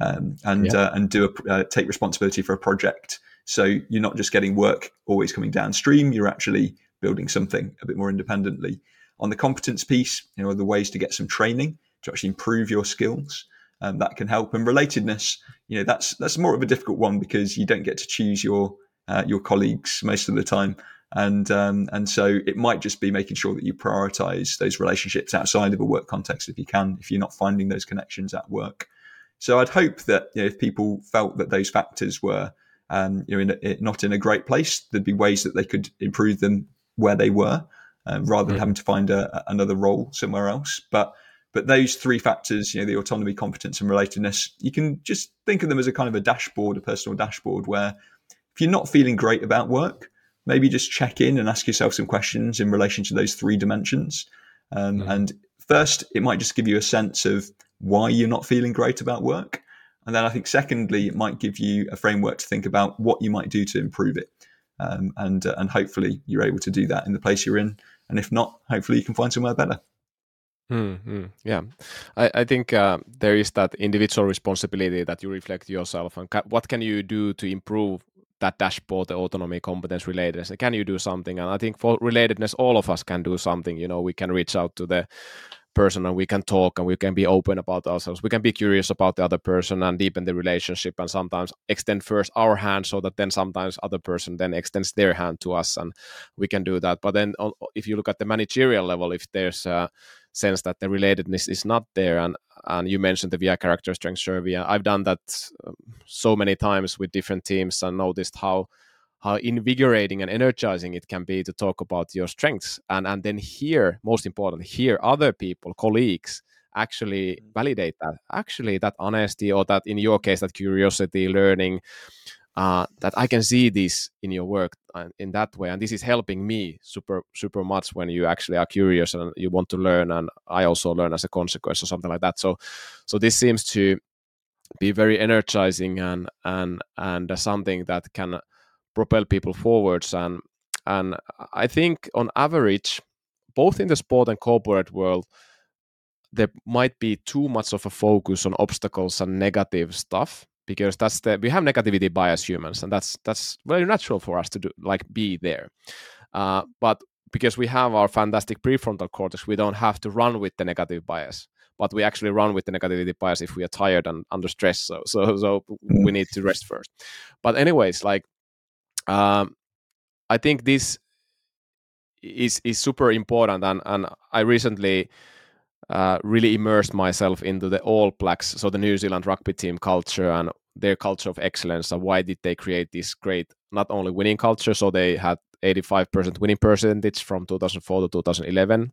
um, and yeah. uh, and do a, uh, take responsibility for a project? So you're not just getting work always coming downstream; you're actually building something a bit more independently. On the competence piece, you know, the ways to get some training to actually improve your skills. Um, that can help. And relatedness, you know, that's that's more of a difficult one because you don't get to choose your uh, your colleagues most of the time. And um, and so it might just be making sure that you prioritize those relationships outside of a work context if you can, if you're not finding those connections at work. So I'd hope that you know, if people felt that those factors were um, you know in a, not in a great place, there'd be ways that they could improve them where they were, um, rather than mm-hmm. having to find a, another role somewhere else. But but those three factors, you know, the autonomy, competence, and relatedness, you can just think of them as a kind of a dashboard, a personal dashboard, where if you're not feeling great about work, maybe just check in and ask yourself some questions in relation to those three dimensions. Um, mm. And first, it might just give you a sense of why you're not feeling great about work. And then I think, secondly, it might give you a framework to think about what you might do to improve it. Um, and uh, and hopefully you're able to do that in the place you're in. And if not, hopefully you can find somewhere better. Mm-hmm. Yeah, I, I think uh, there is that individual responsibility that you reflect yourself and ca- what can you do to improve that dashboard, the autonomy, competence, relatedness. Can you do something? And I think for relatedness, all of us can do something. You know, we can reach out to the person and we can talk and we can be open about ourselves. We can be curious about the other person and deepen the relationship and sometimes extend first our hand so that then sometimes other person then extends their hand to us and we can do that. But then if you look at the managerial level, if there's a sense that the relatedness is not there and and you mentioned the VIA character strength survey. I've done that um, so many times with different teams and noticed how how invigorating and energizing it can be to talk about your strengths and and then hear most important hear other people colleagues actually mm-hmm. validate that actually that honesty or that in your case that curiosity learning uh, that I can see this in your work in that way, and this is helping me super super much when you actually are curious and you want to learn, and I also learn as a consequence or something like that. So, so this seems to be very energizing and and and something that can propel people forwards and and I think on average, both in the sport and corporate world, there might be too much of a focus on obstacles and negative stuff because that's the we have negativity bias humans and that's that's very natural for us to do like be there uh, but because we have our fantastic prefrontal cortex, we don't have to run with the negative bias, but we actually run with the negativity bias if we are tired and under stress. So, so, so we need to rest first. But anyways, like, um, I think this is is super important, and and I recently. Uh, really immersed myself into the All Blacks, so the New Zealand rugby team culture and their culture of excellence. Why did they create this great, not only winning culture, so they had 85% winning percentage from 2004 to 2011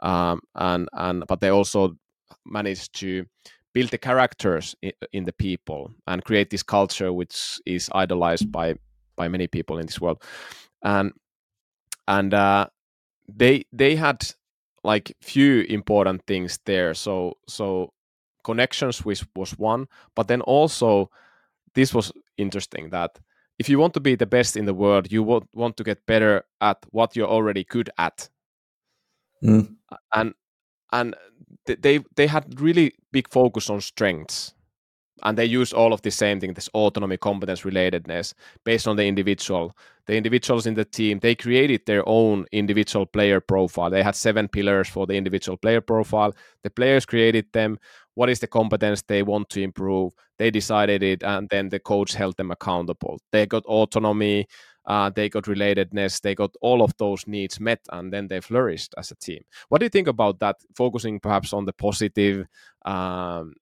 um, and and but they also managed to build the characters in, in, the people and create this culture which is idolized by by many people in this world and and uh, they they had like few important things there so so connections which was one but then also this was interesting that if you want to be the best in the world, you want, want to get better at what you're already good at. Mm. And and they they had really big focus on strengths and they use all of the same thing this autonomy competence relatedness based on the individual. The individuals in the team they created their own individual player profile. They had seven pillars for the individual player profile. The players created them. What is the competence they want to improve? They decided it and then the coach held them accountable. They got autonomy uh, they got relatedness they got all of those needs met and then they flourished as a team. What do you think about that? Focusing perhaps on the positive um,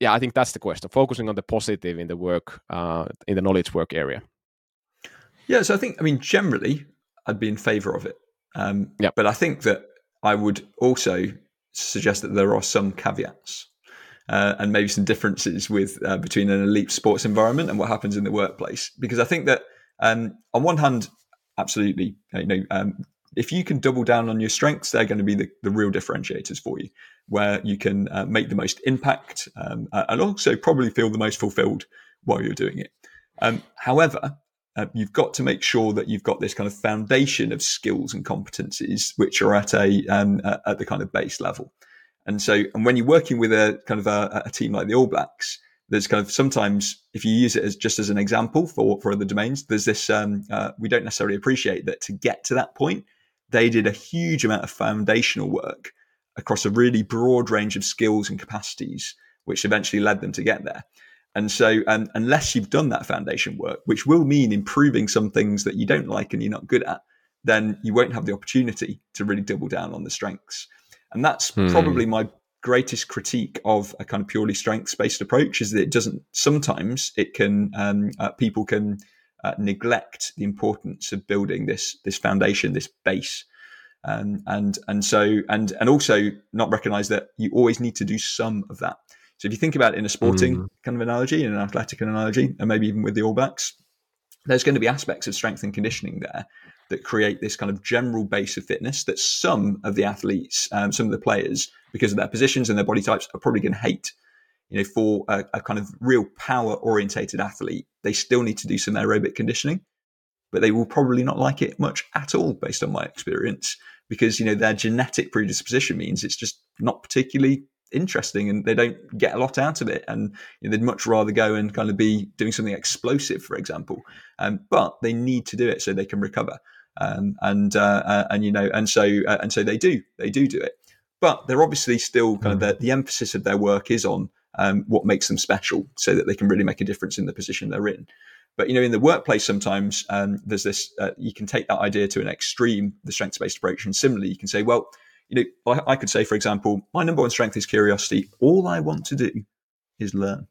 yeah, I think that's the question. Focusing on the positive in the work, uh, in the knowledge work area. Yeah, so I think, I mean, generally, I'd be in favor of it. Um, yeah. But I think that I would also suggest that there are some caveats uh, and maybe some differences with uh, between an elite sports environment and what happens in the workplace. Because I think that um, on one hand, absolutely, you know, um, if you can double down on your strengths, they're going to be the, the real differentiators for you, where you can uh, make the most impact um, and also probably feel the most fulfilled while you're doing it. Um, however, uh, you've got to make sure that you've got this kind of foundation of skills and competencies which are at a um, at the kind of base level. And so, and when you're working with a kind of a, a team like the All Blacks, there's kind of sometimes if you use it as just as an example for for other domains, there's this um, uh, we don't necessarily appreciate that to get to that point they did a huge amount of foundational work across a really broad range of skills and capacities, which eventually led them to get there. And so, um, unless you've done that foundation work, which will mean improving some things that you don't like and you're not good at, then you won't have the opportunity to really double down on the strengths. And that's hmm. probably my greatest critique of a kind of purely strengths based approach is that it doesn't, sometimes it can, um, uh, people can uh, neglect the importance of building this this foundation, this base, um, and and so and and also not recognize that you always need to do some of that. So if you think about it in a sporting mm. kind of analogy, in an athletic analogy, and maybe even with the All Blacks, there's going to be aspects of strength and conditioning there that create this kind of general base of fitness that some of the athletes, um, some of the players, because of their positions and their body types, are probably going to hate you know, for a, a kind of real power orientated athlete, they still need to do some aerobic conditioning, but they will probably not like it much at all, based on my experience, because you know their genetic predisposition means it's just not particularly interesting and they don't get a lot out of it and you know, they'd much rather go and kind of be doing something explosive for example um, but they need to do it so they can recover um, and uh, uh, and you know and so uh, and so they do they do do it but they're obviously still kind of mm. the, the emphasis of their work is on um, what makes them special so that they can really make a difference in the position they're in. But you know, in the workplace, sometimes um, there's this. Uh, you can take that idea to an extreme, the strengths-based approach, and similarly, you can say, well, you know, I, I could say, for example, my number one strength is curiosity. All I want to do is learn.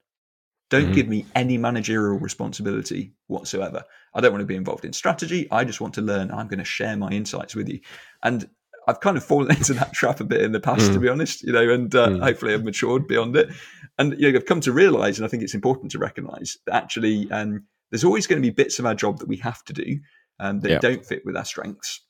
Don't mm-hmm. give me any managerial responsibility whatsoever. I don't want to be involved in strategy. I just want to learn. I'm going to share my insights with you. And I've kind of fallen <laughs> into that trap a bit in the past, mm. to be honest, you know, and uh, mm. hopefully I've matured beyond it. And you know, I've come to realize, and I think it's important to recognize that actually um, there's always going to be bits of our job that we have to do um, that yeah. don't fit with our strengths.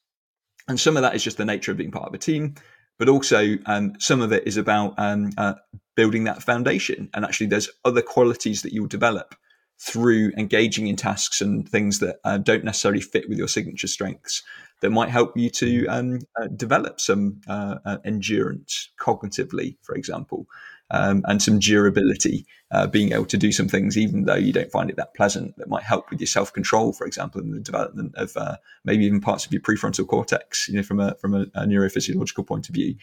And some of that is just the nature of being part of a team, but also um, some of it is about um, uh, building that foundation. And actually, there's other qualities that you'll develop through engaging in tasks and things that uh, don't necessarily fit with your signature strengths that might help you to um, uh, develop some uh, uh endurance cognitively, for example, um, and some durability, uh, being able to do some things even though you don't find it that pleasant. That might help with your self control, for example, in the development of uh, maybe even parts of your prefrontal cortex. You know, from a from a, a neurophysiological point of view,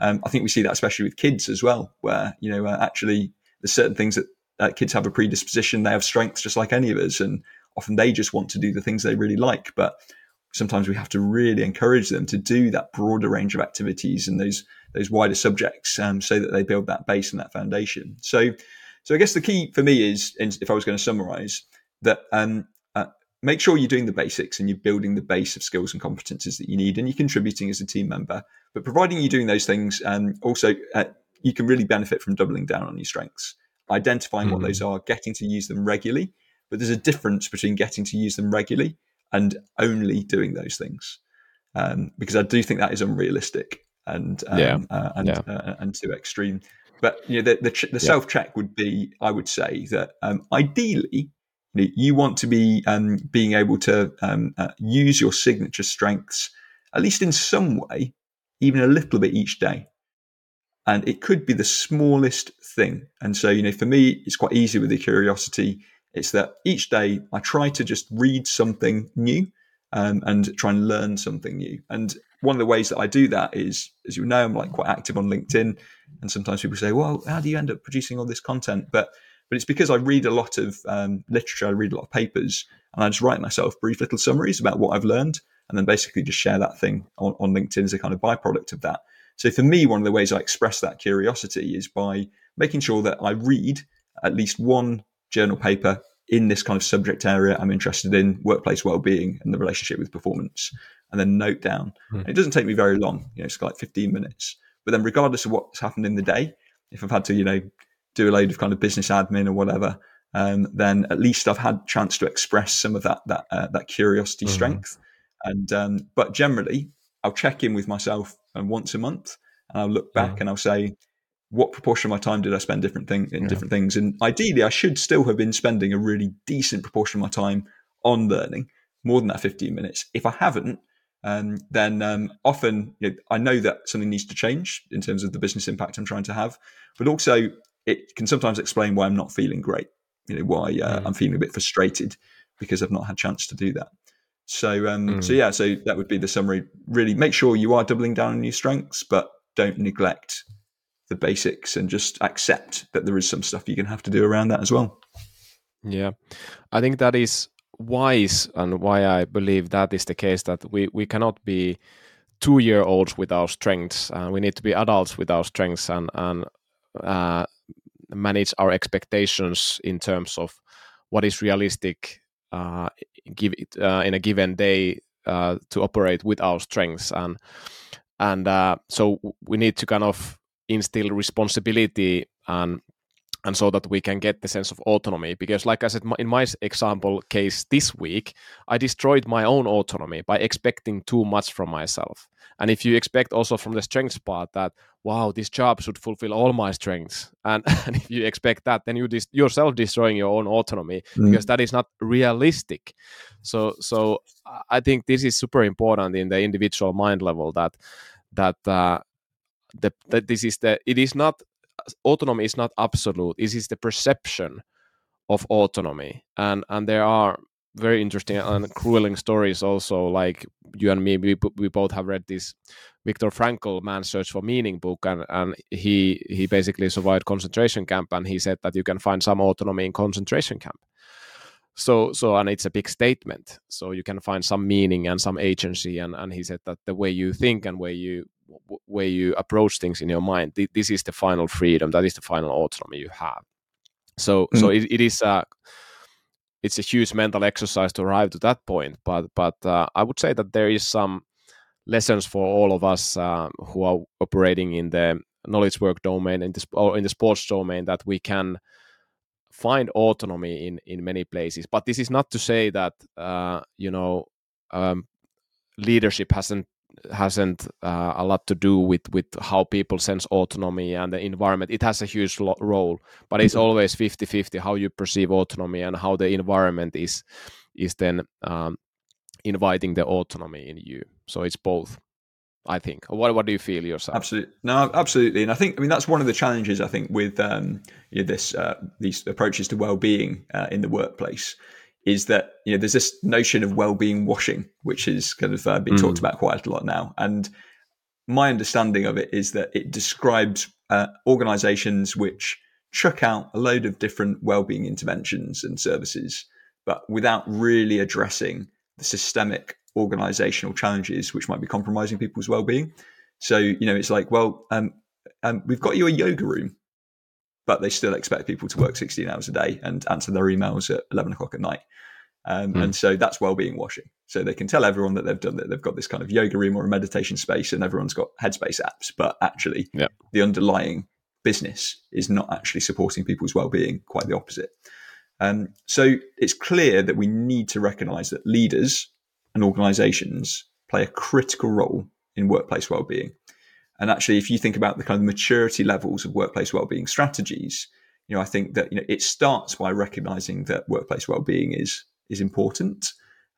um, I think we see that especially with kids as well, where you know actually there's certain things that uh, kids have a predisposition, they have strengths just like any of us, and often they just want to do the things they really like. But sometimes we have to really encourage them to do that broader range of activities and those those wider subjects, um, so that they build that base and that foundation. So, so I guess the key for me is, if I was going to summarize, that um, uh, make sure you're doing the basics and you're building the base of skills and competences that you need, and you're contributing as a team member. But providing you're doing those things, um, also uh, you can really benefit from doubling down on your strengths identifying mm-hmm. what those mm. are, getting to use them regularly. But there's a difference between getting to use them regularly and only doing those things, um, because I do think that is unrealistic and um, yeah. uh, and yeah. Uh, and too extreme. But you know, the the, the self check would be, I would say that um, ideally, you, know, you, want to be um, being able to um, uh, use your signature strengths at least in some way, even a little bit each day and it could be the smallest thing. And so, you know, for me, it's quite easy with the curiosity. It's that each day I try to just read something new um, and try and learn something new. And one of the ways that I do that is, as you know, I'm like quite active on LinkedIn. And sometimes people say, well, how do you end up producing all this content? But but it's because I read a lot of um, literature, I read a lot of papers, and I just write myself brief little summaries about what I've learned, and then basically just share that thing on, on LinkedIn as a kind of byproduct of that. So for me, one of the ways I express that curiosity is by making sure that I read at least one journal paper in this kind of subject area I'm interested in, workplace well-being and the relationship with performance, and then note down. Mm. It doesn't take me very long, you know, it's like 15 minutes. But then regardless of what's happened in the day, if I've had to, you know, do a load of kind of business admin or whatever, um, then at least I've had chance to express some of that that uh, that curiosity mm-hmm. strength. And um, but generally, I'll check in with myself and once a month, and I'll look back yeah. and I'll say, what proportion of my time did I spend different thing in yeah. different things? And ideally, I should still have been spending a really decent proportion of my time on learning, more than that 15 minutes. If I haven't, um, then um, often you know, I know that something needs to change in terms of the business impact I'm trying to have, but also it can sometimes explain why I'm not feeling great. You know why uh, mm. I'm feeling a bit frustrated because I've not had chance to do that. So, um, mm. so yeah, so that would be the summary. Really, make sure you are doubling down on your strengths, but don't neglect the basics and just accept that there is some stuff you're going to have to do around that as well. Yeah, I think that is wise, and why I believe that is the case. That we we cannot be two year olds with our strengths, and we need to be adults with our strengths, and and uh, manage our expectations in terms of what is realistic uh, give it uh, in a given day uh, to operate with our strengths. And and uh, so we need to kind of instill responsibility and and so that we can get the sense of autonomy. Because like i said in my example case this week i destroyed my own autonomy by expecting too much from myself and if you expect also from the strengths part that wow this job should fulfill all my strengths and, <laughs> and if you expect that then you dis- yourself destroying your own autonomy mm. because that is not realistic. So so i think this is super important in the individual mind level that that uh, the, that this is the it is not autonomy is not absolute. It is the perception of autonomy. And and there are very interesting and grueling stories also like you and me we, we both have read this Viktor Frankl Man's Search for Meaning book and, and he he basically survived concentration camp and he said that you can find some autonomy in concentration camp. So so and it's a big statement. So you can find some meaning and some agency and and he said that the way you think and way you way you approach things in your mind this is the final freedom that is the final autonomy you have. So mm. so it, it is a it's a huge mental exercise to arrive to that point. But but uh, I would say that there is some lessons for all of us uh, who are operating in the knowledge work domain or in the sports domain that we can find autonomy in in many places. But this is not to say that uh, you know um, leadership hasn't hasn't uh, a lot to do with with how people sense autonomy and the environment it has a huge lo- role but it's always 50-50 how you perceive autonomy and how the environment is is then um, inviting the autonomy in you so it's both I think. What what do you feel yourself? Absolutely, no, absolutely, and I think I mean that's one of the challenges I think with um, you know, this uh, these approaches to well-being uh, in the workplace is that you know there's this notion of well-being washing, which is kind of uh, being mm. talked about quite a lot now, and my understanding of it is that it describes uh, organisations which chuck out a load of different well-being interventions and services, but without really addressing the systemic organizational challenges which might be compromising people's well-being. So you know it's like well um, um, we've got you a yoga room but they still expect people to work 16 hours a day and answer their emails at 11 o'clock at night um, mm. and so that's well-being washing so they can tell everyone that they've done that they've got this kind of yoga room or a meditation space and everyone's got headspace apps but actually yeah. the underlying business is not actually supporting people's well-being quite the opposite um, so it's clear that we need to recognize that leaders and organizations play a critical role in workplace well-being. And actually, if you think about the kind of maturity levels of workplace well-being strategies, you know, I think that you know it starts by recognizing that workplace well-being is is important.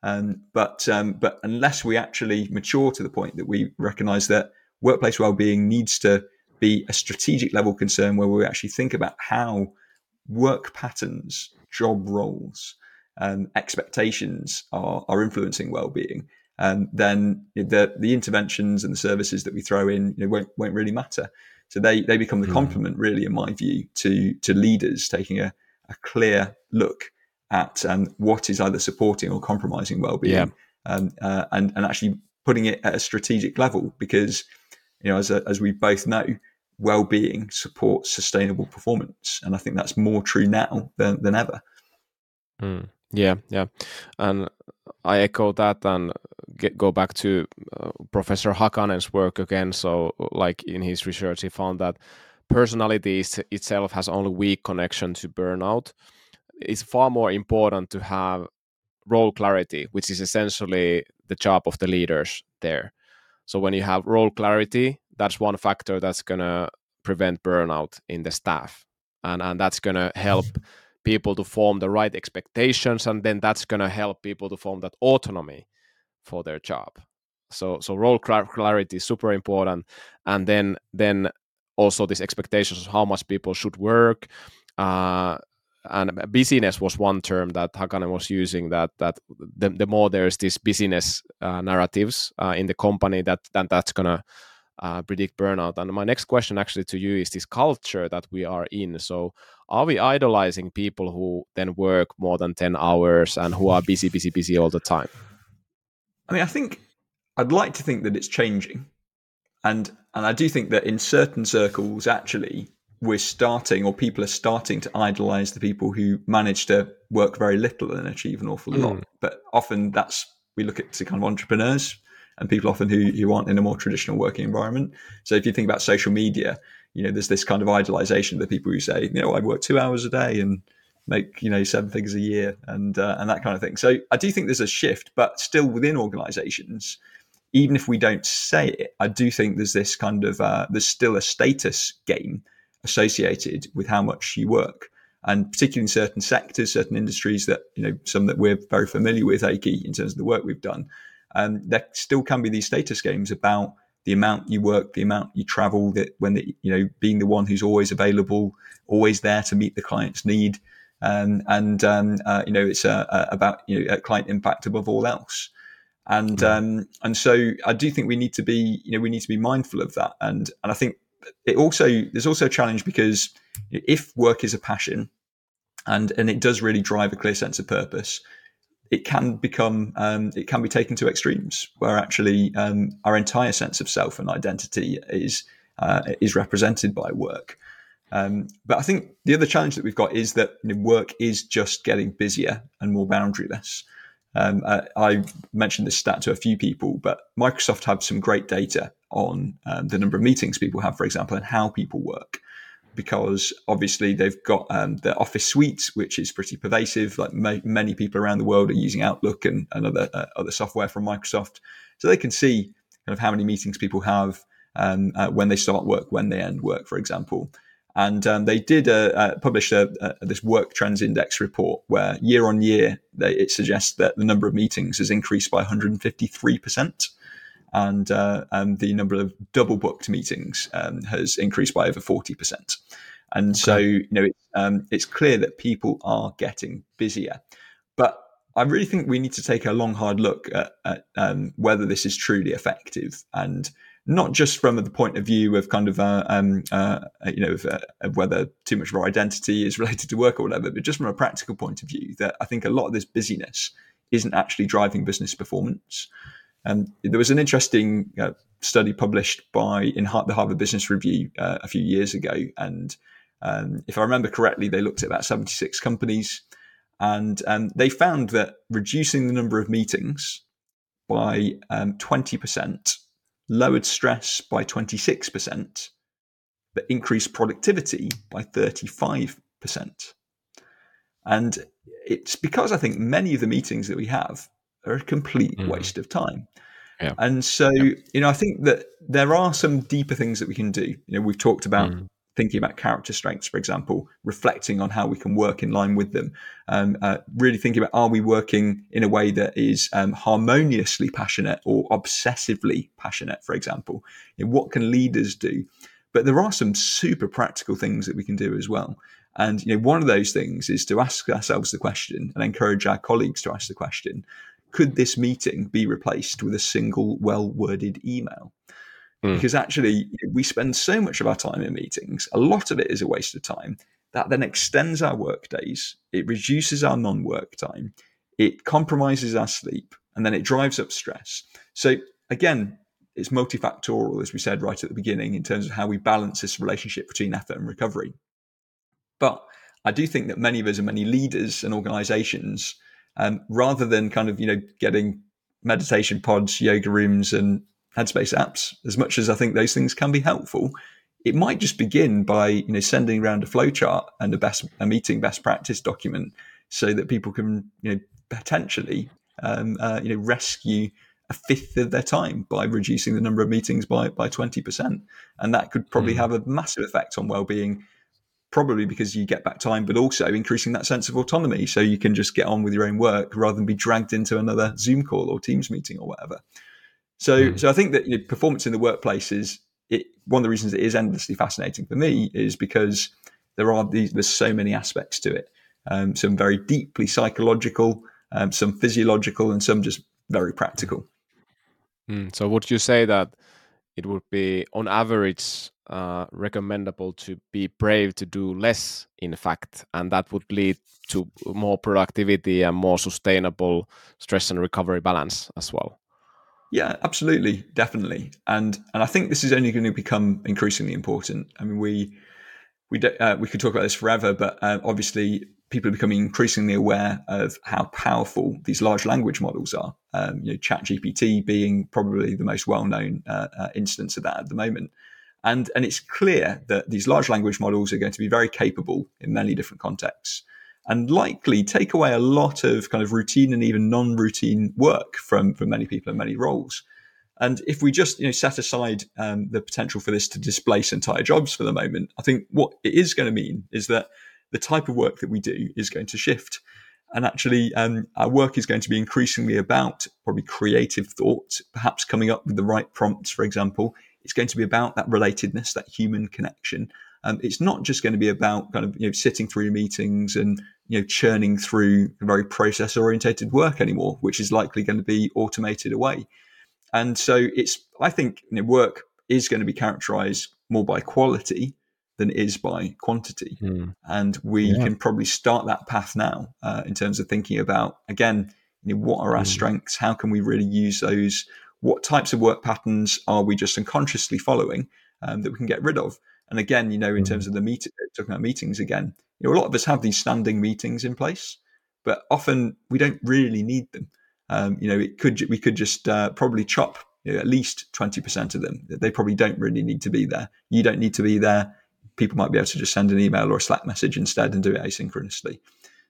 Um, but um, but unless we actually mature to the point that we recognize that workplace well-being needs to be a strategic level concern where we actually think about how work patterns, job roles, um, expectations are, are influencing well-being, um, then the the interventions and the services that we throw in you know, won't won't really matter. So they they become the mm. complement, really, in my view, to to leaders taking a, a clear look at um, what is either supporting or compromising well-being, yeah. um, uh, and and actually putting it at a strategic level because you know as a, as we both know, well-being supports sustainable performance, and I think that's more true now than than ever. Mm. Yeah, yeah, and I echo that and get, go back to uh, Professor Hakanen's work again. So, like in his research, he found that personality itself has only weak connection to burnout. It's far more important to have role clarity, which is essentially the job of the leaders there. So, when you have role clarity, that's one factor that's gonna prevent burnout in the staff, and and that's gonna help <laughs> people to form the right expectations and then that's going to help people to form that autonomy for their job. So so role clarity is super important and then then also these expectations of how much people should work uh, and busyness was one term that Hakanen was using that that the, the more there's this busyness uh, narratives uh, in the company that then that's gonna uh, predict burnout. And my next question actually to you is this culture that we are in. So are we idolizing people who then work more than 10 hours and who are busy, busy, busy all the time? I mean, I think I'd like to think that it's changing. And and I do think that in certain circles, actually, we're starting or people are starting to idolize the people who manage to work very little and achieve an awful mm. lot. But often that's we look at kind of entrepreneurs and people often who, who aren't in a more traditional working environment. So if you think about social media, you know, there's this kind of idolization of the people who say, you know, I work two hours a day and make, you know, seven figures a year and, uh, and that kind of thing. So I do think there's a shift, but still within organizations, even if we don't say it, I do think there's this kind of, uh, there's still a status game associated with how much you work and particularly in certain sectors, certain industries that you know some that we're very familiar with, Aki, in terms of the work we've done um, there still can be these status games about the amount you work, the amount you travel, that when the, you know being the one who's always available, always there to meet the client's need, um, and um, uh, you know it's uh, uh, about you know client impact above all else, and mm. um, and so I do think we need to be you know we need to be mindful of that, and and I think it also there's also a challenge because if work is a passion, and and it does really drive a clear sense of purpose, it can become um, it can be taken to extremes where actually um, our entire sense of self and identity is uh, is represented by work. Um, but I think the other challenge that we've got is that you know, work is just getting busier and more boundaryless. Um, uh, I mentioned this stat to a few people, but Microsoft have some great data on um, the number of meetings people have, for example, and how people work because obviously they've got um, the Office suite, which is pretty pervasive. Like ma- many people around the world are using Outlook and, and other uh, other software from Microsoft, so they can see kind of how many meetings people have, um, uh, when they start work, when they end work, for example. And um, they did uh, publish a, a, this work trends index report where year on year they, it suggests that the number of meetings has increased by 153 percent and, uh, and the number of double booked meetings um, has increased by over 40%. And okay. so, you know, it, um, it's clear that people are getting busier. But I really think we need to take a long, hard look at, at um, whether this is truly effective and not just from the point of view of kind of, uh, um, uh, you know, of, uh, of, whether too much of our identity is <laughs> related to work or whatever, but just from a practical point of view, that I think a lot of this busyness isn't actually driving business performance. And there was an interesting uh, study published by in the Harvard Business Review uh, a few years ago, and um, if I remember correctly, they looked at about 76 companies, and um, they found that reducing the number of meetings by um, 20% lowered stress by 26%, but increased productivity by 35%. And it's because I think many of the meetings that we have are a complete mm. waste of time. Yeah. And so, yeah. you know, I think that there are some deeper things that we can do. You know, we've talked about mm. thinking about character strengths, for example, reflecting on how we can work in line with them. Um, uh, really thinking about are we working in a way that is um, harmoniously passionate or obsessively passionate, for example? You know, what can leaders do? But there are some super practical things that we can do as well. And you know, one of those things is to ask ourselves the question and encourage our colleagues to ask the question: could this meeting be replaced with a single well worded email? Mm. Because actually, we spend so much of our time in meetings, a lot of it is a waste of time. That then extends our work days, it reduces our non work time, it compromises our sleep, and then it drives up stress. So, again, it's multifactorial, as we said right at the beginning, in terms of how we balance this relationship between effort and recovery. But I do think that many of us and many leaders and organizations um, rather than kind of you know getting meditation pods, yoga rooms, and headspace apps. As much as I think those things can be helpful, it might just begin by you know sending around a flowchart and a best a meeting best practice document so that people can you know potentially um, uh, you know rescue a fifth of their time by reducing the number of meetings by by 20% and that could probably mm. have a massive effect on well-being probably because you get back time, but also increasing that sense of autonomy. So you can just get on with your own work rather than be dragged into another Zoom call or Teams meeting or whatever. So, mm. so I think that you know, performance in the workplace is it, one of the reasons it is endlessly fascinating for me is because there are these, there's so many aspects to it. Um, some very deeply psychological, um, some physiological, and some just very practical. Mm. So, would you say that it would be, on average, uh, recommendable to be brave to do less, in fact, and that would lead to more productivity and more sustainable stress and recovery balance as well. Yeah, absolutely, definitely, and and I think this is only going to become increasingly important. I mean, we we uh, we could talk about this forever, but uh, obviously people are becoming increasingly aware of how powerful these large language models are. Um, you know, ChatGPT being probably the most well-known uh, uh, instance of that at the moment. And, and it's clear that these large language models are going to be very capable in many different contexts and likely take away a lot of kind of routine and even non-routine work from, from many people in many roles. And if we just you know set aside um, the potential for this to displace entire jobs for the moment, I think what it is going to mean is that the type of work that we do is going to shift. And actually, um, our work is going to be increasingly about probably creative thought, perhaps coming up with the right prompts, for example, it's going to be about that relatedness, that human connection. Um, it's not just going to be about kind of you know sitting through meetings and you know churning through very process orientated work anymore, which is likely going to be automated away. And so it's I think you know, work is going to be characterized more by quality than it is by quantity. Mm. And we yeah. can probably start that path now uh, in terms of thinking about again, you know, what are our mm. strengths? How can we really use those? What types of work patterns are we just unconsciously following um, that we can get rid of? And again, you know, in terms mm. of the meeting, talking about meetings again, you know, a lot of us have these standing meetings in place, but often we don't really need them. Um, you know, it could we could just uh, probably chop you know, at least twenty percent of them. They probably don't really need to be there. You don't need to be there. People might be able to just send an email or a Slack message instead and do it asynchronously.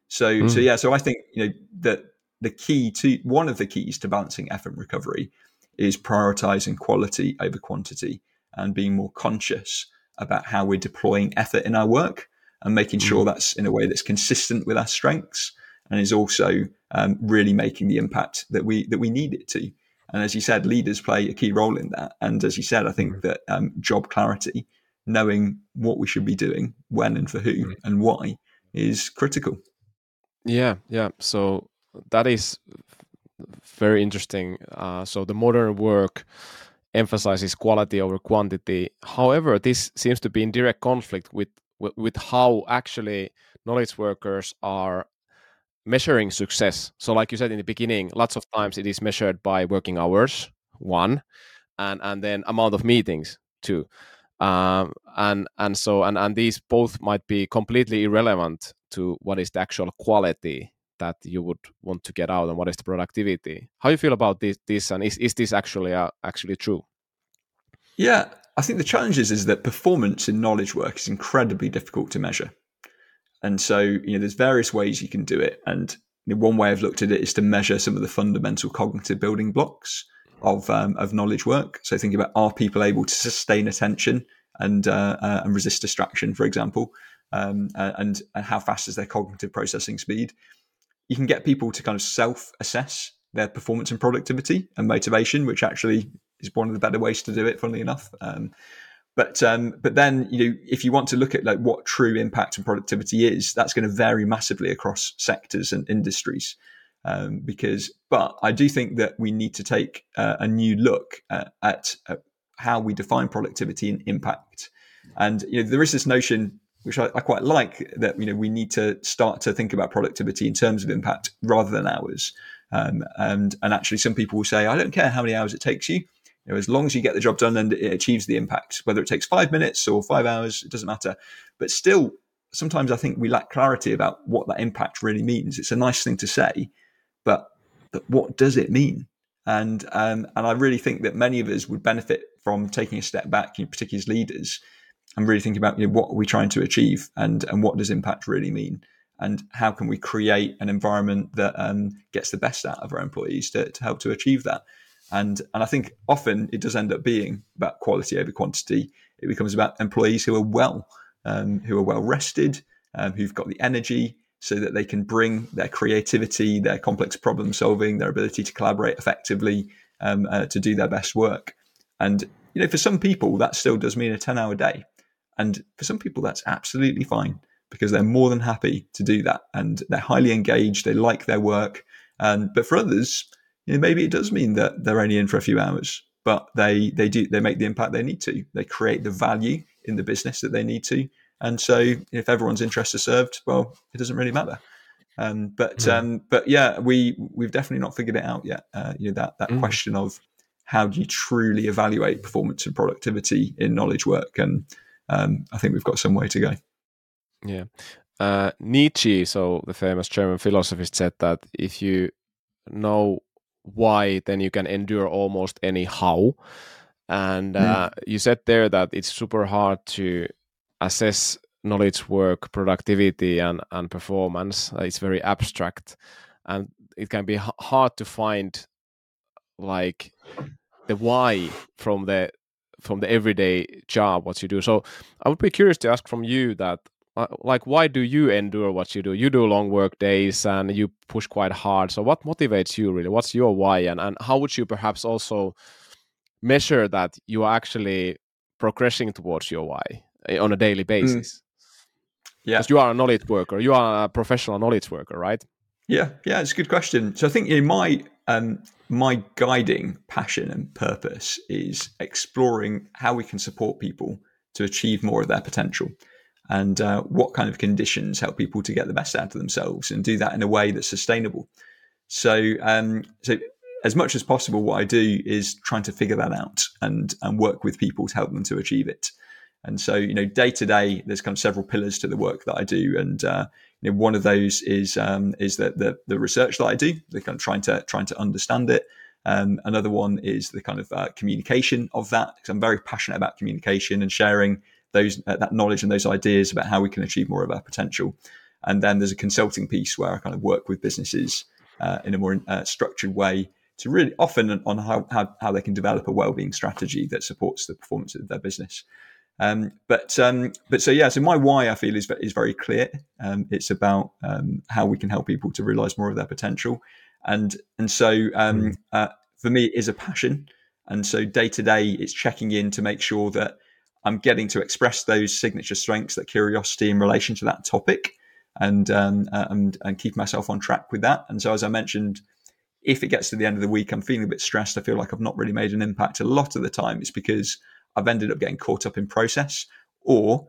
So, mm. so yeah. So I think you know that the key to one of the keys to balancing effort recovery is prioritizing quality over quantity and being more conscious about how we're deploying effort in our work and making sure mm. that's in a way that's consistent with our strengths and is also um, really making the impact that we that we need it to. And as you said, leaders play a key role in that. And as you said, I think mm. that um, job clarity, knowing what we should be doing, when and for who, mm. and why, is critical. Yeah, yeah. So that is very interesting. Uh, so the modern work emphasizes quality over quantity. However, this seems to be in direct conflict with with, how actually knowledge workers are measuring success. So, like you said in the beginning, lots of times it is measured by working hours, one, and and then amount of meetings, two. Um, and and so and and these both might be completely irrelevant to what is the actual quality that you would want to get out and what is the productivity? How you feel about this this and is, is this actually uh, actually true? Yeah i think the challenge is, is that performance in knowledge work is incredibly difficult to measure. And so you know there's various ways you can do it and one way i've looked at it is to measure some of the fundamental cognitive building blocks of um, of knowledge work. So think about are people able to sustain attention and uh, uh, and resist distraction for example? Um, and and how fast is their cognitive processing speed you can get people to kind of self assess their performance and productivity and motivation, which actually is one of the better ways to do it. Funnily enough, um, but um, but then you know if you want to look at like what true impact and productivity is, that's going to vary massively across sectors and industries. Um, because, but I do think that we need to take uh, a new look uh, at, at how we define productivity and impact. And you know there is this notion which I, I, quite like that you know we need to start to think about productivity in terms of impact rather than hours. Um, and and actually, some people will say, I don't care how many hours it takes you. You know, as long as you get the job done and it achieves the impact, whether it takes five minutes or five hours, it doesn't matter. But still, sometimes I think we lack clarity about what that impact really means. It's a nice thing to say, but, but what does it mean? And um, and I really think that many of us would benefit from taking a step back, particularly as leaders, and really thinking about you know, what are we trying to achieve and and what does impact really mean? And how can we create an environment that um, gets the best out of our employees to, to help to achieve that? And and I think often it does end up being about quality over quantity. It becomes about employees who are well um, who are well rested um, who've got the energy so that they can bring their creativity their complex problem solving their ability to collaborate effectively um, uh, to do their best work. And you know for some people that still does mean a 10 hour day and for some people, that's absolutely fine because they're more than happy to do that and they're highly engaged. They like their work. And but for others, you know, maybe it does mean that they're only in for a few hours, but they they do they make the impact they need to. They create the value in the business that they need to. And so, if everyone's interests are served, well, it doesn't really matter. Um, but mm. um, but yeah, we we've definitely not figured it out yet. Uh, you know that that mm. question of how do you truly evaluate performance and productivity in knowledge work and um, I think we've got some way to go. Yeah. Uh, Nietzsche, so the famous German philosopher, said that if you know why, then you can endure almost any how. And uh, mm. you said there that it's super hard to assess knowledge work, productivity, and, and performance. It's very abstract. And it can be h- hard to find like the why from the from the everyday job what you do. So i would be curious to ask from you that uh, like why do you endure what you do? You do long work days and you push quite hard. So what motivates you really? What's your why? And, and how would you perhaps also measure that you are actually progressing towards your why eh, on a daily hmm. basis? Mm. yeah. Because you are a knowledge worker. You are a professional knowledge worker right yeah yeah it's a good question so i think you know, my um, my guiding passion and purpose is exploring how we can support people to achieve more of their potential and uh, what kind of conditions help people to get the best out of themselves and do that in a way that's sustainable. So, um, so as much as possible, what I do is trying to figure that out and and work with people to help them to achieve it. And so, you know, day to day, there's kind of several pillars to the work that I do, and uh, you know, one of those is um, is that the the research that I do, the kind of trying to trying to understand it. Um, another one is the kind of uh, communication of that, because I'm very passionate about communication and sharing those uh, that knowledge and those ideas about how we can achieve more of our potential. And then there's a consulting piece where I kind of work with businesses uh, in a more uh, structured way to really often on how, how, how they can develop a well-being strategy that supports the performance of their business. Um, but um, but so yeah, so my why I feel is is very clear. Um, it's about um, how we can help people to realize more of their potential, and and so mm. uh, for me, it is a passion. And so day to day, it's checking in to make sure that I'm getting to express those signature strengths, that curiosity in relation to that topic, and um, uh, and and keep myself on track with that. And so, as I mentioned, if it gets to the end of the week, I'm feeling a bit stressed. I feel like I've not really made an impact. A lot of the time, it's because I've ended up getting caught up in process, or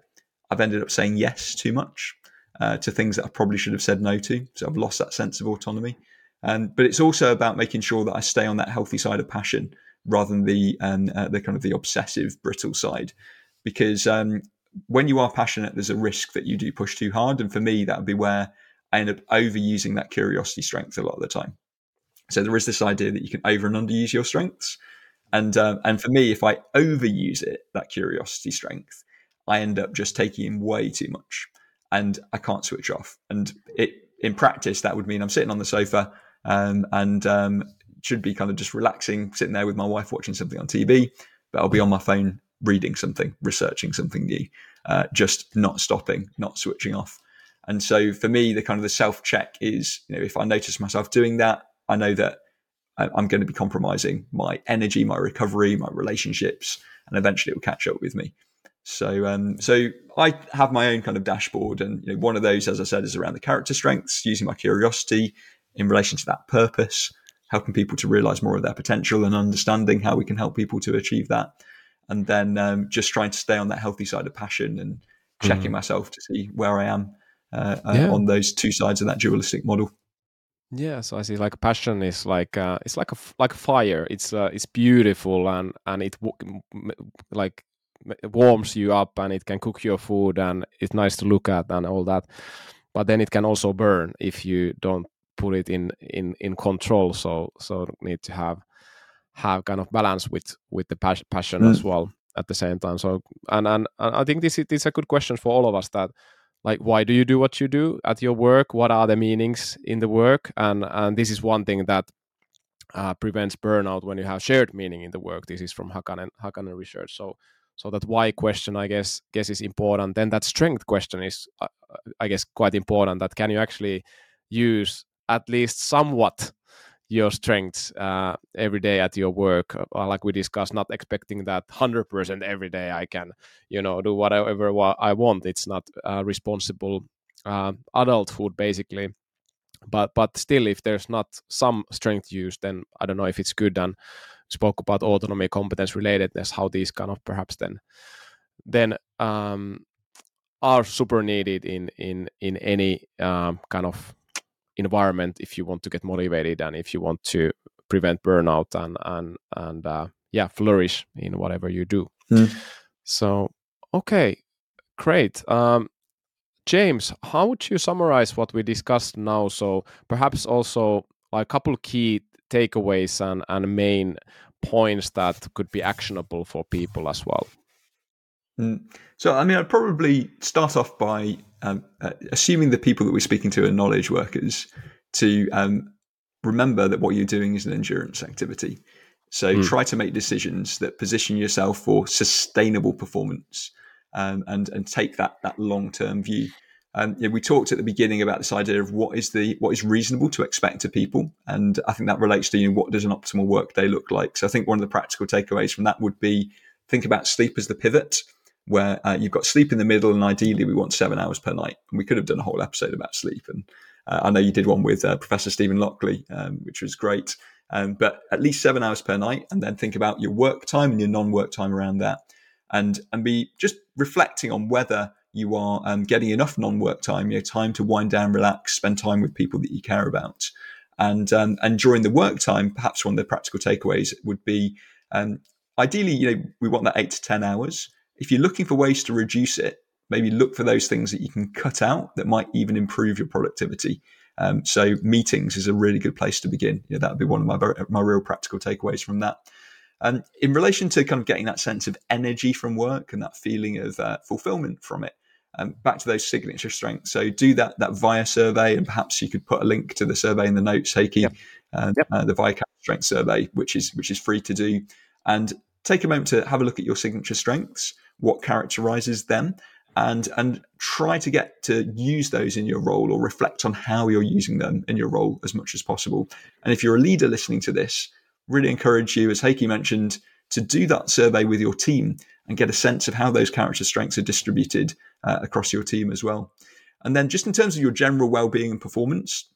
I've ended up saying yes too much uh, to things that I probably should have said no to. So I've lost that sense of autonomy. Um, but it's also about making sure that I stay on that healthy side of passion rather than the um, uh, the kind of the obsessive, brittle side. Because um, when you are passionate, there's a risk that you do push too hard, and for me, that would be where I end up overusing that curiosity strength a lot of the time. So there is this idea that you can over and underuse your strengths, and um, and for me, if I overuse it, that curiosity strength, I end up just taking in way too much, and I can't switch off. And it in practice, that would mean I'm sitting on the sofa um, and um, should be kind of just relaxing, sitting there with my wife watching something on TV, but I'll be on my phone reading something, researching something new, uh, just not stopping, not switching off. And so for me, the kind of the self check is, you know, if I notice myself doing that, I know that I'm going to be compromising my energy, my recovery, my relationships, and eventually it will catch up with me. So, um, so I have my own kind of dashboard, and you know, one of those, as I said, is around the character strengths, using my curiosity in relation to that purpose, helping people to realize more of their potential, and understanding how we can help people to achieve that, and then um, just trying to stay on that healthy side of passion and checking mm. myself to see where I am uh, uh yeah. uh, on those two sides of that dualistic model. Yeah, so I see. Like passion is like uh, it's like a like a fire. It's uh, it's beautiful and and it like warms you up and it can cook your food and it's nice to look at and all that. But then it can also burn if you don't put it in in in control. So so need to have have kind of balance with with the pas- passion mm. as well at the same time. So and, and and I think this is this is a good question for all of us that like why do you do what you do at your work? What are the meanings in the work? And and this is one thing that uh, prevents burnout when you have shared meaning in the work. This is from Hakanen Hakanen research. So so that why question i guess guess is important. Then that strength question is uh, i guess quite important that can you actually use at least somewhat your strengths uh, every day at your work uh, like we discussed not expecting that 100% every day i can you know do whatever i want. It's not uh, responsible adulthood basically. But but still if there's not some strength used then i don't know if it's good. And spoke about autonomy competence relatedness how these kind of perhaps then then um, are super needed in in in any um, kind of environment if you want to get motivated and if you want to prevent burnout and and and uh, yeah flourish in whatever you do. Mm. so okay great. Um, james how would you summarize what we discussed now? So perhaps also like a couple key takeaways and and main points that could be actionable for people as well mm. so i mean i'd probably start off by um, uh, assuming the people that we're speaking to are knowledge workers, to um, remember that what you're doing is an endurance activity. So mm. try to make decisions that position yourself for sustainable performance, um, and and take that that long term view. Um, know, we talked at the beginning about this idea of what is the what is reasonable to expect of people, and I think that relates to you know, what does an optimal workday look like. So I think one of the practical takeaways from that would be think about sleep as the pivot where uh, you've got sleep in the middle, and ideally we want seven hours per night. And we could have done a whole episode about sleep. And uh, I know you did one with uh, Professor Steven Lockley, um, which was great. Um, but at least seven hours per night, and then think about your work time and your non-work time around that, and and be just reflecting on whether you are um, getting enough non-work time, you know, time to wind down, relax, spend time with people that you care about, and um, and during the work time, perhaps one of the practical takeaways would be, um, ideally, you know, we want that eight to ten hours if you're looking for ways to reduce it, maybe look for those things that you can cut out that might even improve your productivity. Um, so meetings is a really good place to begin. You know, that would be one of my my real practical takeaways from that. And um, in relation to kind of getting that sense of energy from work and that feeling of uh, fulfillment from it, um, back to those signature strengths. So do that that VIA survey, and perhaps you could put a link to the survey in the notes, Heikki, yep. Uh, yep. Uh, the VIA strength survey, which is which is free to do, and take a moment to have a look at your signature strengths, what characterizes them, and and try to get to use those in your role or reflect on how you're using them in your role as much as possible. And if you're a leader listening to this, really encourage you, as Heikki mentioned, to do that survey with your team and get a sense of how those character strengths are distributed uh, across your team as well. And then just in terms of your general well-being and performance,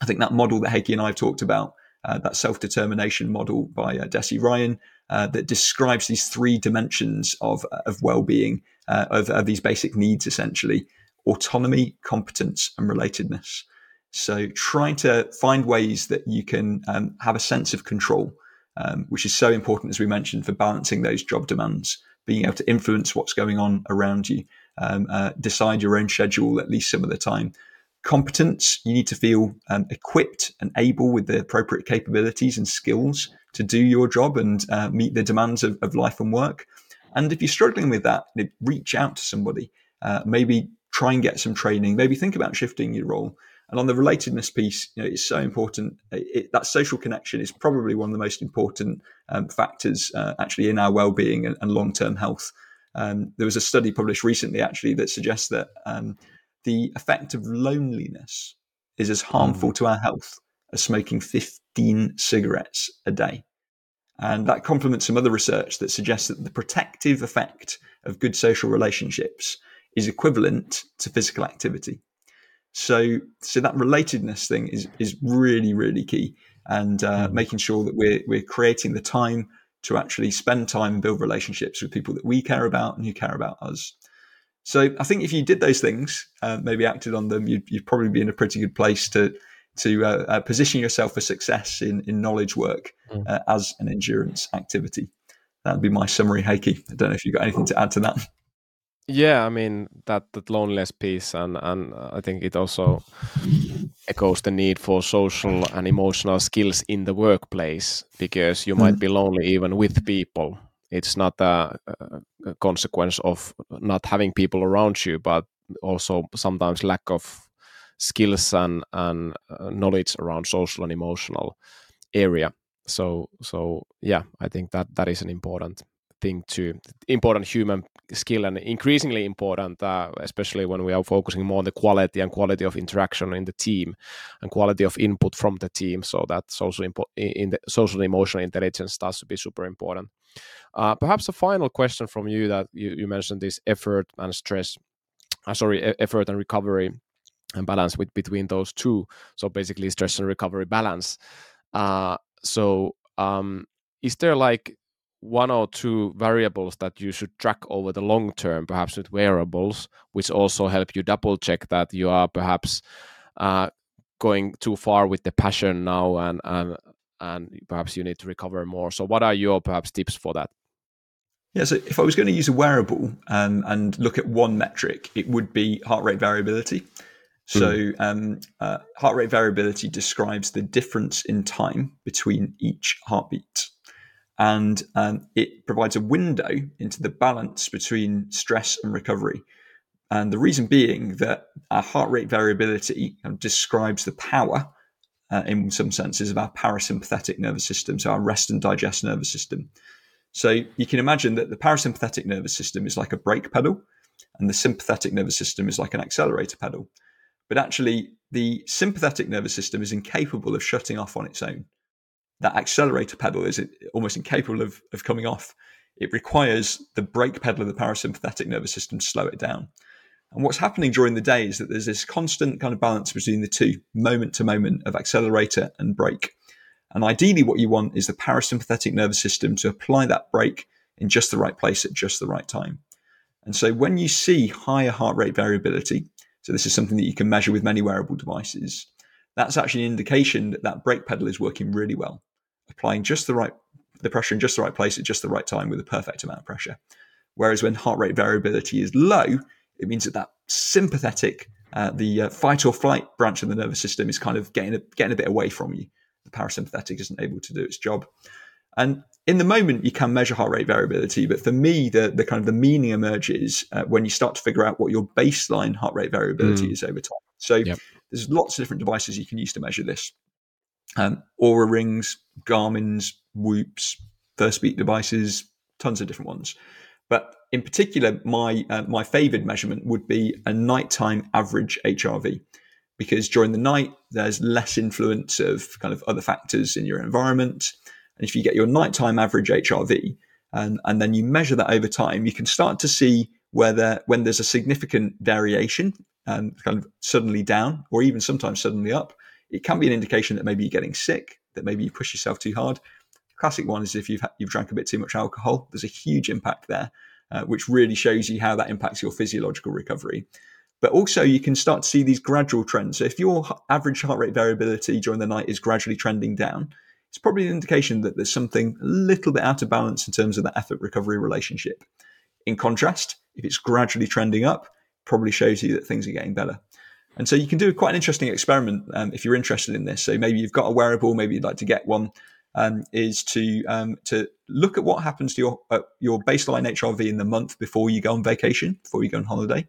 I think that model that Heikki and I have talked about, uh, that self-determination model by uh, Deci Ryan, uh, that describes these three dimensions of, of well-being, uh, of, of these basic needs essentially, autonomy, competence, and relatedness. So trying to find ways that you can um, have a sense of control, um, which is so important, as we mentioned, for balancing those job demands, being able to influence what's going on around you, um, uh, decide your own schedule at least some of the time. Competence, you need to feel um, equipped and able with the appropriate capabilities and skills to do your job and uh, meet the demands of, of, life and work. And if you're struggling with that, reach out to somebody. Uh, maybe try and get some training. Maybe think about shifting your role. And on the relatedness piece, you know, it's so important. It, that social connection is probably one of the most important um, factors uh, actually in our well-being and, and long-term health. Um, there was a study published recently actually that suggests that um, the effect of loneliness is as harmful mm. to our health as smoking 15 cigarettes a day. And that complements some other research that suggests that the protective effect of good social relationships is equivalent to physical activity. So, so that relatedness thing is is really really key, and uh, mm. making sure that we're we're creating the time to actually spend time and build relationships with people that we care about and who care about us. So, I think if you did those things, uh, maybe acted on them, you'd, you'd, probably be in a pretty good place to to uh, uh position yourself for success in in knowledge work mm. Uh, as an endurance activity. That'd be my summary, Heikki. I don't know if you've got anything to add to that. Yeah, I mean that that loneliness piece, and and I think it also echoes the need for social and emotional skills in the workplace because you might mm. be lonely even with people. It's not a, a, consequence of not having people around you, but also sometimes lack of skills and and uh, knowledge around social and emotional area. So so yeah, I think that that is an important thing to important human skill and increasingly important, uh, especially when we are focusing more on the quality and quality of interaction in the team and quality of input from the team. So that social impo- in the social emotional intelligence starts to be super important. Uh, perhaps a final question from you that you, you mentioned this effort and stress, uh, sorry, effort and recovery and balance with between those two. So basically, stress and recovery balance. Uh, so um, is there like one or two variables that you should track over the long term, perhaps with wearables, which also help you double check that you are perhaps uh, going too far with the passion now, and and and perhaps you need to recover more. So, what are your perhaps tips for that? Yeah, so if I was going to use a wearable um, and look at one metric, it would be heart rate variability. So, mm. um, uh, heart rate variability describes the difference in time between each heartbeat and um, it provides a window into the balance between stress and recovery. And the reason being that our heart rate variability um, describes the power, uh, in some senses, of our parasympathetic nervous system, so our rest and digest nervous system. So you can imagine that the parasympathetic nervous system is like a brake pedal, and the sympathetic nervous system is like an accelerator pedal. But actually, the sympathetic nervous system is incapable of shutting off on its own that accelerator pedal is almost incapable of, of coming off. It requires the brake pedal of the parasympathetic nervous system to slow it down. And what's happening during the day is that there's this constant kind of balance between the two, moment to moment, of accelerator and brake. And ideally, what you want is the parasympathetic nervous system to apply that brake in just the right place at just the right time. And so when you see higher heart rate variability, so this is something that you can measure with many wearable devices, that's actually an indication that that brake pedal is working really well applying just the right the pressure in just the right place at just the right time with a perfect amount of pressure. Whereas when heart rate variability is low, it means that that sympathetic, uh, the uh, fight or flight branch of the nervous system is kind of getting a, getting a bit away from you. The parasympathetic isn't able to do its job. And in the moment, you can measure heart rate variability, but for me, the, the kind of the meaning emerges uh, when you start to figure out what your baseline heart rate variability mm. is over time. So yep. there's lots of different devices you can use to measure this. um, Oura rings, Garmin's, Whoops, Firstbeat devices, tons of different ones. But in particular, my uh, my favoured measurement would be a nighttime average HRV, because during the night there's less influence of kind of other factors in your environment, and if you get your nighttime average HRV, and, and then you measure that over time, you can start to see whether when there's a significant variation, um, kind of suddenly down, or even sometimes suddenly up, it can be an indication that maybe you're getting sick, that maybe you push yourself too hard. Classic one is if you've you've drank a bit too much alcohol. There's a huge impact there, uh, which really shows you how that impacts your physiological recovery. But also, you can start to see these gradual trends. So, if your average heart rate variability during the night is gradually trending down, it's probably an indication that there's something a little bit out of balance in terms of the effort recovery relationship. In contrast, if it's gradually trending up, probably shows you that things are getting better. And so you can do quite an interesting experiment um, if you're interested in this. So maybe you've got a wearable, maybe you'd like to get one. Um, is to um, to look at what happens to your uh, your baseline HRV in the month before you go on vacation, before you go on holiday,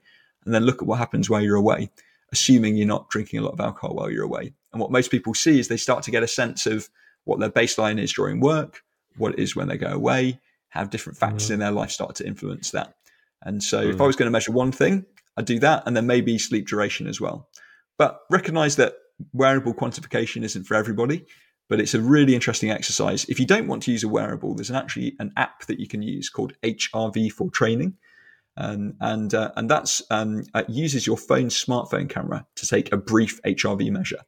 and then look at what happens while you're away, assuming you're not drinking a lot of alcohol while you're away. And what most people see is they start to get a sense of what their baseline is during work, what it is when they go away, have different factors mm-hmm. in their life start to influence that. And so, mm-hmm. if I was going to measure one thing, I'd do that, and then maybe sleep duration as well. But recognize that wearable quantification isn't for everybody, but it's a really interesting exercise. If you don't want to use a wearable, there's actually an app that you can use called HRV for Training. Um, and uh, and that's um, it uses your phone's smartphone camera to take a brief HRV measure.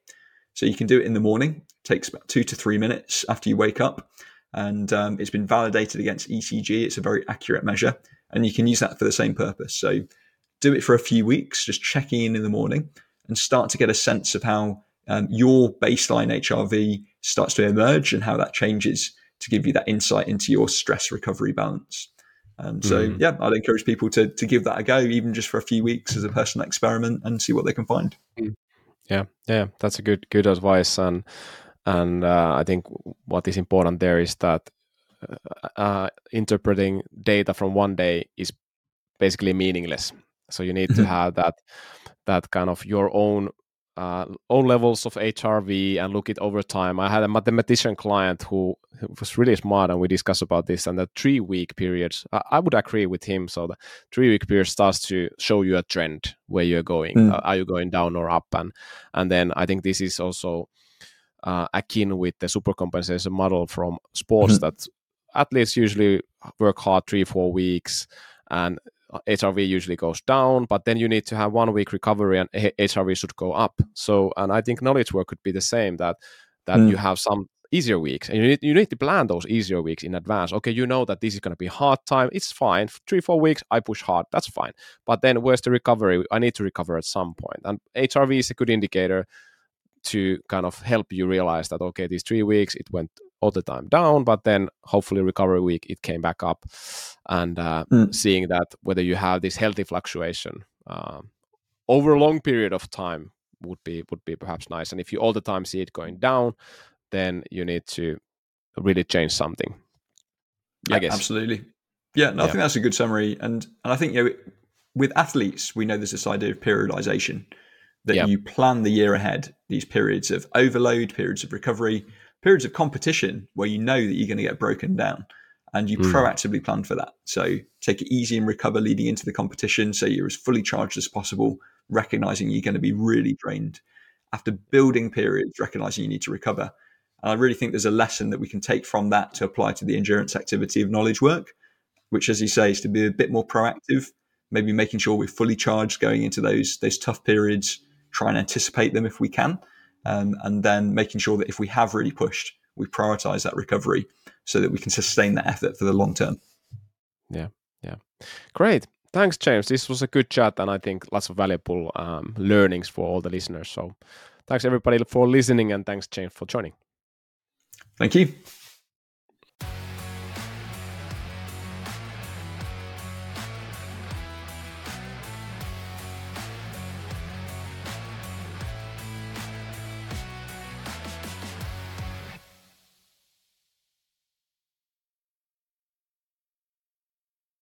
So you can do it in the morning. It takes about two to three minutes after you wake up, and um, it's been validated against ECG. It's a very accurate measure, and you can use that for the same purpose. So do it for a few weeks, just checking in in the morning, and start to get a sense of how um, your baseline HRV starts to emerge and how that changes to give you that insight into your stress recovery balance. And so, mm. yeah, I'd encourage people to to give that a go, even just for a few weeks as a personal experiment, and see what they can find. Mm. Yeah, yeah, that's a good good advice, and and uh, I think what is important there is that uh, uh, interpreting data from one day is basically meaningless. So you need to mm-hmm. have that that kind of your own uh, levels of HRV and look it over time. I had a mathematician client who, who was really smart, and we discussed about this. And the three week period, I, I, would agree with him. So the three week period starts to show you a trend where you're going. Mm. Uh, are you going down or up? And and then I think this is also uh, akin with the supercompensation model from sports mm. that athletes usually work hard three four weeks and HRV usually goes down, but then you need to have one week recovery and HRV should go up. So, and I think knowledge work could be the same that that mm. you have some easier weeks and you need, you need to plan those easier weeks in advance. Okay, you know that this is going to be hard time. It's fine. Three, four weeks, I push hard. That's fine. But then where's the recovery? I need to recover at some point. And HRV is a good indicator to kind of help you realize that, okay, these three weeks, it went all the time down, but then hopefully recovery week it came back up, and uh, mm. seeing that whether you have this healthy fluctuation uh, over a long period of time would be would be perhaps nice. And if you all the time see it going down, then you need to really change something. Yeah, I guess absolutely. Yeah, no, I think that's a good summary, and and I think you know with athletes we know there's this idea of periodization that yep. you plan the year ahead these periods of overload periods of recovery periods of competition where you know that you're going to get broken down and you mm. proactively plan for that. So take it easy and recover leading into the competition so you're as fully charged as possible, recognizing you're going to be really drained. After building periods, recognizing you need to recover. And I really think there's a lesson that we can take from that to apply to the endurance activity of knowledge work, which, as you say, is to be a bit more proactive, maybe making sure we're fully charged going into those those tough periods, try and anticipate them if we can, um, and then making sure that if we have really pushed, we prioritize that recovery so that we can sustain that effort for the long term. Yeah, yeah, great. Thanks, James. This was a good chat, and I think lots of valuable um, learnings for all the listeners. So, thanks everybody for listening, and thanks, James, for joining. Thank you.